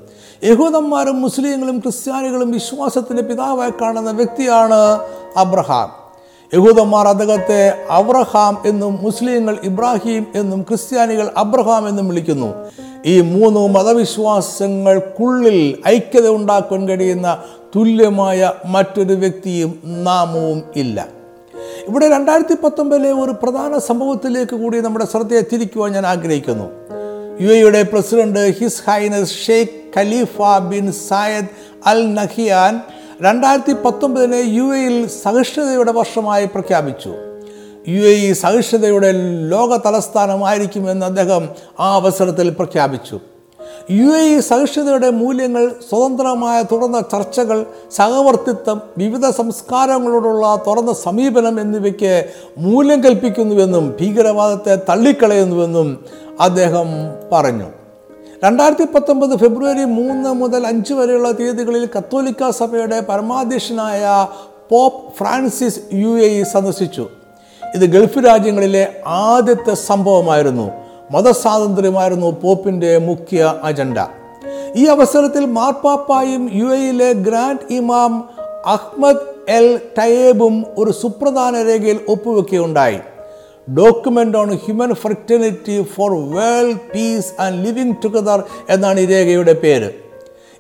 യഹൂദന്മാരും മുസ്ലിങ്ങളും ക്രിസ്ത്യാനികളും വിശ്വാസത്തിന്റെ പിതാവായി കാണുന്ന വ്യക്തിയാണ് അബ്രഹാം. യഹൂദന്മാർ അദ്ദേഹത്തെ അബ്രഹാം എന്നും മുസ്ലിങ്ങൾ ഇബ്രാഹിം എന്നും ക്രിസ്ത്യാനികൾ അബ്രഹാം എന്നും വിളിക്കുന്നു. ഈ മൂന്ന് മതവിശ്വാസങ്ങൾക്കുള്ളിൽ ഐക്യത ഉണ്ടാക്കാൻ കഴിയുന്ന തുല്യമായ മറ്റൊരു വ്യക്തിയും നാമവും ഇല്ല. ഇവിടെ രണ്ടായിരത്തി പത്തൊമ്പതിലെ ഒരു പ്രധാന സംഭവത്തിലേക്ക് കൂടി നമ്മുടെ ശ്രദ്ധയെ തിരിക്കുവാൻ ഞാൻ ആഗ്രഹിക്കുന്നു. യു എയുടെ president His Highness Sheikh Khalifa bin Zayed Al Nahyan രണ്ടായിരത്തി പത്തൊമ്പതിനെ യു എയിൽ സഹിഷ്ണുതയുടെ വർഷമായി പ്രഖ്യാപിച്ചു. യു എ സഹിഷ്ണുതയുടെ ലോക തലസ്ഥാനമായിരിക്കുമെന്ന് അദ്ദേഹം ആ അവസരത്തിൽ പ്രഖ്യാപിച്ചു. യു എ ഇ സഹിഷ്ണുതയുടെ മൂല്യങ്ങൾ സ്വതന്ത്രമായ തുറന്ന ചർച്ചകൾ സഹവർത്തിത്വം വിവിധ സംസ്കാരങ്ങളോടുള്ള തുറന്ന സമീപനം എന്നിവയ്ക്ക് മൂല്യം കൽപ്പിക്കുന്നുവെന്നും ഭീകരവാദത്തെ തള്ളിക്കളയുന്നുവെന്നും അദ്ദേഹം പറഞ്ഞു. രണ്ടായിരത്തി പത്തൊമ്പത് ഫെബ്രുവരി മൂന്ന് മുതൽ അഞ്ച് വരെയുള്ള തീയതികളിൽ കത്തോലിക്ക സഭയുടെ പരമാധ്യക്ഷനായ Pope Francis U A E സന്ദർശിച്ചു. ഇത് ഗൾഫ് രാജ്യങ്ങളിലെ ആദ്യത്തെ സംഭവമായിരുന്നു. മതസ്വാതന്ത്ര്യമായിരുന്നു പോപ്പിന്റെ മുഖ്യ അജണ്ട. ഈ അവസരത്തിൽ മാർപ്പാപ്പായും യു എയിലെ ഗ്രാൻഡ് ഇമാം അഹ്മദ് എൽ ടയേബും ഒരു സുപ്രധാന രേഖയിൽ ഒപ്പുവെക്കുകയുണ്ടായി. Document on human fraternity for world peace and living together എന്നാണ് ഈ രേഖയുടെ പേര്.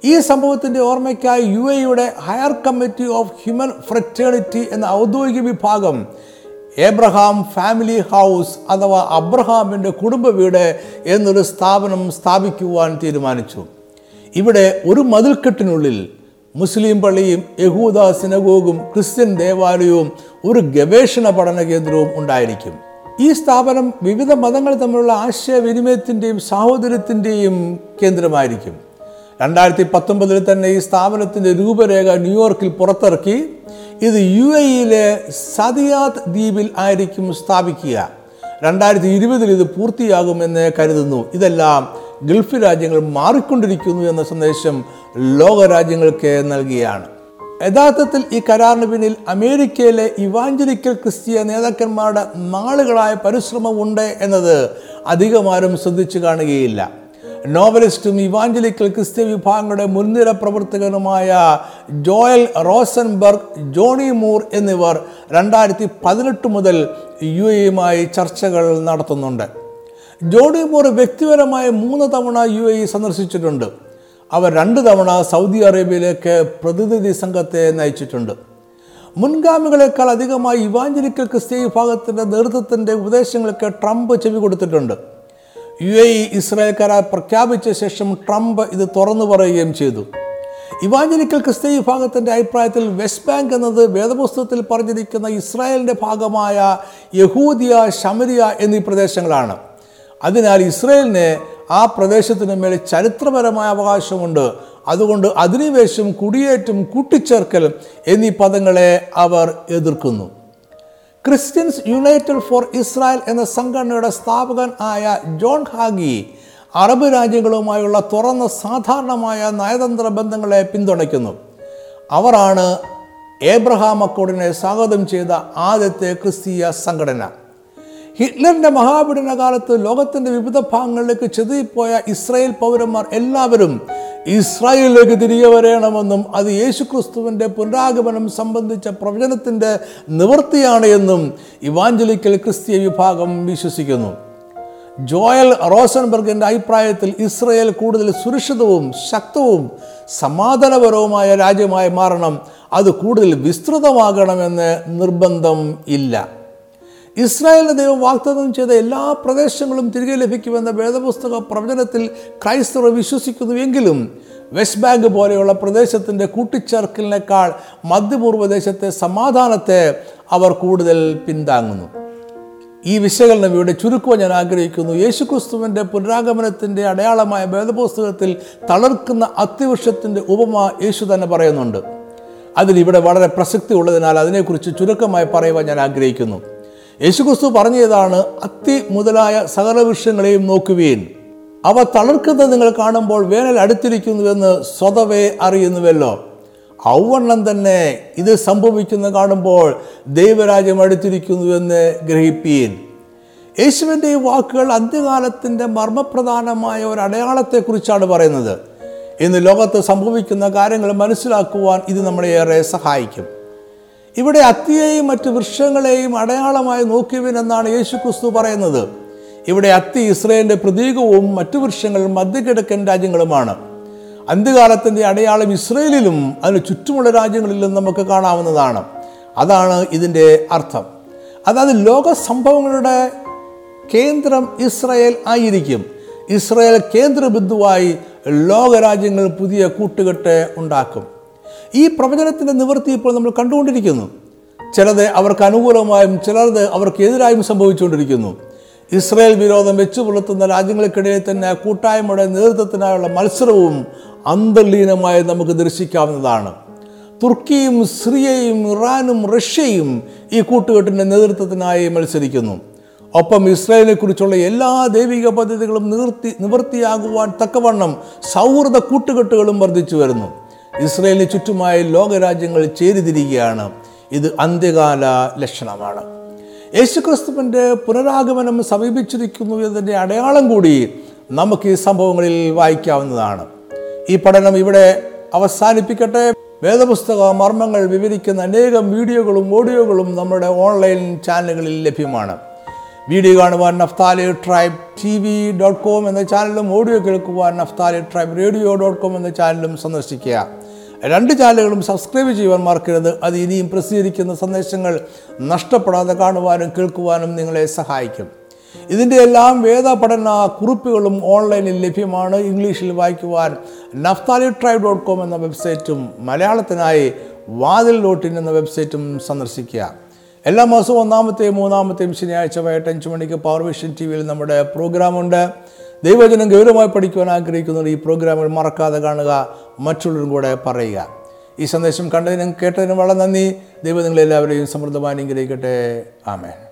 ഈ സംഭവത്തിന്റെ ഓർമ്മയ്ക്കായി യു എയുടെ higher committee of human fraternity എന്ന ഔദ്യോഗിക വിഭാഗം ഏബ്രഹാം ഫാമിലി ഹൗസ് അഥവാ അബ്രഹാമിന്റെ കുടുംബ വീട് എന്നൊരു സ്ഥാപനം സ്ഥാപിക്കുവാൻ തീരുമാനിച്ചു. ഇവിടെ ഒരു മതിൽക്കെട്ടിനുള്ളിൽ മുസ്ലിം പള്ളിയും യഹൂദ സിനഗോഗും ക്രിസ്ത്യൻ ദേവാലയവും ഒരു ഗവേഷണ പഠന കേന്ദ്രവും ഉണ്ടായിരിക്കും. ഈ സ്ഥാപനം വിവിധ മതങ്ങൾ തമ്മിലുള്ള ആശയവിനിമയത്തിന്റെയും സാഹോദര്യത്തിന്റെയും കേന്ദ്രമായിരിക്കും. രണ്ടായിരത്തി പത്തൊമ്പതിൽ തന്നെ ഈ സ്ഥാപനത്തിന്റെ രൂപരേഖ ന്യൂയോർക്കിൽ പുറത്തിറക്കി. ഇത് യു എയിലെ സദിയാത്ത് ദ്വീപിൽ ആയിരിക്കും സ്ഥാപിക്കുക. രണ്ടായിരത്തി ഇരുപതിൽ ഇത് പൂർത്തിയാകുമെന്ന് കരുതുന്നു. ഇതെല്ലാം ഗൾഫ് രാജ്യങ്ങൾ മാറിക്കൊണ്ടിരിക്കുന്നു എന്ന സന്ദേശം ലോകരാജ്യങ്ങൾക്ക് നൽകിയാണ്. യഥാർത്ഥത്തിൽ ഈ കരാറിന് പിന്നിൽ അമേരിക്കയിലെ ഇവാഞ്ചലിക്കൽ ക്രിസ്തീയ നേതാക്കന്മാരുടെ നാളുകളായ പരിശ്രമമുണ്ട് എന്നത് അധികമാരും ശ്രദ്ധിച്ചു കാണുകയില്ല. നോവലിസ്റ്റും ഇവാഞ്ചലിക്കൽ ക്രിസ്ത്യ വിഭാഗങ്ങളുടെ മുൻനിര പ്രവർത്തകനുമായ ജോയൽ റോസൻബർഗ് ജോണി മൂർ എന്നിവർ രണ്ടായിരത്തി പതിനെട്ട് മുതൽ യു എയുമായി ചർച്ചകൾ നടത്തുന്നുണ്ട്. ജോണി മൂർ വ്യക്തിപരമായി മൂന്ന് തവണ യു എ സന്ദർശിച്ചിട്ടുണ്ട്. അവർ രണ്ട് തവണ സൗദി അറേബ്യയിലേക്ക് പ്രതിനിധി സംഘത്തെ നയിച്ചിട്ടുണ്ട്. മുൻഗാമികളെക്കാൾ അധികമായി ഇവാഞ്ചലിക്കൽ ക്രിസ്ത്യ വിഭാഗത്തിന്റെ നേതൃത്വത്തിന്റെ ഉപദേശങ്ങൾക്ക് ട്രംപ് ചെവി കൊടുത്തിട്ടുണ്ട്. യു എ ഇസ്രായേൽ പ്രഖ്യാപിച്ച ശേഷം ട്രംപ് ഇത് തുറന്നു പറയുകയും ചെയ്തു. ഇവാഞ്ചലിക്കൽ ക്രിസ്ത്യ വിഭാഗത്തിന്റെ അഭിപ്രായത്തിൽ വെസ്റ്റ് ബാങ്ക് എന്നത് വേദപുസ്തകത്തിൽ പറഞ്ഞിരിക്കുന്ന ഇസ്രായേലിന്റെ ഭാഗമായ യഹൂദിയ ശമരിയ എന്നീ പ്രദേശങ്ങളാണ്. അതിനാൽ ഇസ്രായേലിന് ആ പ്രദേശത്തിന് മേൽ ചരിത്രപരമായ അവകാശമുണ്ട്. അതുകൊണ്ട് അധിനിവേശം കുടിയേറ്റം കൂട്ടിച്ചേർക്കൽ എന്നീ പദങ്ങളെ അവർ എതിർക്കുന്നു. ക്രിസ്ത്യൻസ് യുണൈറ്റഡ് ഫോർ ഇസ്രായേൽ എന്ന സംഘടനയുടെ സ്ഥാപകൻ ആയ ജോൺ ഹാഗി അറബ് രാജ്യങ്ങളുമായുള്ള തുറന്ന സാധാരണമായ നയതന്ത്ര ബന്ധങ്ങളെ പിന്തുണയ്ക്കുന്നു. അവരാണ് ഏബ്രഹാം അക്കോഡിനെ സ്വാഗതം ചെയ്ത ആദ്യത്തെ ക്രിസ്തീയ സംഘടന. ഹിറ്റ്ലറിന്റെ മഹാപീഡന കാലത്ത് ലോകത്തിന്റെ വിവിധ ഭാഗങ്ങളിലേക്ക് ചെതിപ്പോയ ഇസ്രായേൽ പൗരന്മാർ എല്ലാവരും ഇസ്രായേലിലേക്ക് തിരികെ വരണമെന്നും അത് യേശുക്രിസ്തുവിന്റെ പുനരാഗമനം സംബന്ധിച്ച പ്രവചനത്തിന്റെ നിവൃത്തിയാണ് എന്നും ഇവാഞ്ചലിക്കൽ ക്രിസ്തീയ വിഭാഗം വിശ്വസിക്കുന്നു. ജോയൽ റോസൻബർഗിന്റെ അഭിപ്രായത്തിൽ ഇസ്രയേൽ കൂടുതൽ സുരക്ഷിതവും ശക്തവും സമാധാനപരവുമായ രാജ്യമായി മാറണം. അത് കൂടുതൽ വിസ്തൃതമാകണമെന്ന് നിർബന്ധം ഇല്ല. ഇസ്രായേലിന് ദൈവം വാഗ്ദാനം ചെയ്ത എല്ലാ പ്രദേശങ്ങളും തിരികെ ലഭിക്കുമെന്ന വേദപുസ്തക പ്രവചനത്തിൽ ക്രൈസ്തവർ വിശ്വസിക്കുന്നുവെങ്കിലും വെസ്റ്റ് ബാങ്ക് പോലെയുള്ള പ്രദേശത്തിന്റെ കൂട്ടിച്ചേർക്കലിനേക്കാൾ മധ്യപൂർവ ദേശത്തെ സമാധാനത്തെ അവർ കൂടുതൽ പിന്താങ്ങുന്നു. ഈ വിശകലനം ഇവിടെ ചുരുക്കുവാൻ ഞാൻ ആഗ്രഹിക്കുന്നു. യേശുക്രിസ്തുവിന്റെ പുനരാഗമനത്തിന്റെ അടയാളമായ വേദപുസ്തകത്തിൽ തളർക്കുന്ന അത്യവൃക്ഷത്തിന്റെ ഉപമ യേശു തന്നെ പറയുന്നുണ്ട്. അതിൽ ഇവിടെ വളരെ പ്രസക്തി ഉള്ളതിനാൽ അതിനെക്കുറിച്ച് ചുരുക്കമായി പറയുവാൻ ഞാൻ ആഗ്രഹിക്കുന്നു. യേശുക്രിസ്തു പറഞ്ഞതാണ് അത്തി മുതലായ സകല വൃക്ഷങ്ങളെയും നോക്കുവീൻ. അവ തളർക്കുന്നത് നിങ്ങൾ കാണുമ്പോൾ വേനൽ അടുത്തിരിക്കുന്നുവെന്ന് സ്വതവേ അറിയുന്നുവല്ലോ. ഔവണ്ണം തന്നെ ഇത് സംഭവിക്കുന്ന കാണുമ്പോൾ ദൈവരാജ്യം അടുത്തിരിക്കുന്നുവെന്ന് ഗ്രഹിപ്പീൻ. യേശുവിന്റെ ഈ വാക്കുകൾ അന്ത്യകാലത്തിന്റെ മർമ്മപ്രധാനമായ ഒരു അടയാളത്തെക്കുറിച്ചാണ് പറയുന്നത്. ഇന്ന് ലോകത്ത് സംഭവിക്കുന്ന കാര്യങ്ങൾ മനസ്സിലാക്കുവാൻ ഇത് നമ്മളെ ഏറെ സഹായിക്കും. ഇവിടെ അത്തിയെയും മറ്റ് വൃക്ഷങ്ങളെയും അടയാളമായി നോക്കിയവൻ എന്നാണ് യേശു ക്രിസ്തു പറയുന്നത്. ഇവിടെ അത്തി ഇസ്രയേലിന്റെ പ്രതീകവും മറ്റു വൃക്ഷങ്ങൾ മധ്യകിഴക്കൻ രാജ്യങ്ങളുമാണ്. അന്ത്യകാലത്തിന്റെ അടയാളം ഇസ്രയേലിലും അതിന് ചുറ്റുമുള്ള രാജ്യങ്ങളിലും നമുക്ക് കാണാവുന്നതാണ്. അതാണ് ഇതിന്റെ അർത്ഥം. അതായത് ലോക സംഭവങ്ങളുടെ കേന്ദ്രം ഇസ്രയേൽ ആയിരിക്കും. ഇസ്രയേൽ കേന്ദ്രബിന്ദുവായി ലോകരാജ്യങ്ങൾ പുതിയ കൂട്ടുകെട്ട് ഉണ്ടാക്കും. ഈ പ്രവചനത്തിന്റെ നിവൃത്തി ഇപ്പോൾ നമ്മൾ കണ്ടുകൊണ്ടിരിക്കുന്നു. ചിലത് അവർക്ക് അനുകൂലമായും ചിലത് അവർക്ക് എതിരായും സംഭവിച്ചുകൊണ്ടിരിക്കുന്നു. ഇസ്രയേൽ വിരോധം വെച്ചു പുലർത്തുന്ന രാജ്യങ്ങൾക്കിടയിൽ തന്നെ കൂട്ടായ്മയുടെ നേതൃത്വത്തിനായുള്ള മത്സരവും അന്തർലീനമായി നമുക്ക് ദർശിക്കാവുന്നതാണ്. തുർക്കിയും സിറിയയും ഇറാനും റഷ്യയും ഈ കൂട്ടുകെട്ടിന്റെ നേതൃത്വത്തിനായി മത്സരിക്കുന്നു. ഒപ്പം ഇസ്രായേലിനെക്കുറിച്ചുള്ള എല്ലാ ദൈവിക പദ്ധതികളും നിവൃത്തി നിവൃത്തിയാകുവാൻ തക്കവണ്ണം സൗഹൃദ കൂട്ടുകെട്ടുകളും വർദ്ധിച്ചു വരുന്നു. ഇസ്രയേലിന് ചുറ്റുമായി ലോകരാജ്യങ്ങൾ ചേരിതിരിക്കുകയാണ് ഇത് അന്ത്യകാല ലക്ഷണമാണ്. യേശുക്രിസ്തുവിന്റെ പുനരാഗമനം സമീപിച്ചിരിക്കുന്നു എന്നതിന്റെ അടയാളം കൂടി നമുക്ക് ഈ സംഭവങ്ങളിൽ വായിക്കാവുന്നതാണ്. ഈ പഠനം ഇവിടെ അവസാനിപ്പിക്കട്ടെ. വേദപുസ്തക മർമ്മങ്ങൾ വിവരിക്കുന്ന അനേകം വീഡിയോകളും ഓഡിയോകളും നമ്മുടെ ഓൺലൈൻ ചാനലുകളിൽ ലഭ്യമാണ്. വീഡിയോ കാണുവാൻ Naphtali Tribe T V dot com എന്ന ചാനലും ഓഡിയോ കേൾക്കുവാൻ Naphtali Tribe radio dot com എന്ന ചാനലും സന്ദർശിക്കുക. രണ്ട് ചാനലുകളും സബ്സ്ക്രൈബ് ചെയ്യുവാൻ മറക്കരുത്. അത് ഇനിയും പ്രസിദ്ധീകരിക്കുന്ന സന്ദേശങ്ങൾ നഷ്ടപ്പെടാതെ കാണുവാനും കേൾക്കുവാനും നിങ്ങളെ സഹായിക്കും. ഇതിന്റെ എല്ലാം വേദ പഠന കുറിപ്പുകളും ഓൺലൈനിൽ ലഭ്യമാണ്. ഇംഗ്ലീഷിൽ വായിക്കുവാൻ നഫ്താലി ട്രൈബ് ഡോട്ട് കോം എന്ന വെബ്സൈറ്റും മലയാളത്തിനായി വാതിൽ ഡോട്ട് ഇൻ എന്ന വെബ്സൈറ്റും സന്ദർശിക്കുക. എല്ലാ മാസവും ഒന്നാമത്തെയും മൂന്നാമത്തെയും ശനിയാഴ്ച വൈകിട്ട് അഞ്ച് മണിക്ക് പവർ വിഷൻ ടി വിയിൽ നമ്മുടെ പ്രോഗ്രാമുണ്ട്. ദൈവജനം ഗൗരവമായി പഠിക്കുവാൻ ആഗ്രഹിക്കുന്നവർ ഈ പ്രോഗ്രാമുകൾ മറക്കാതെ കാണുക മറ്റുള്ളവരും കൂടെ പറയുക. ഈ സന്ദേശം കണ്ടതിനും കേട്ടതിനും വളരെ നന്ദി. ദൈവം നിങ്ങളെല്ലാവരെയും സമൃദ്ധമായി അനുഗ്രഹിക്കട്ടെ. ആമേൻ.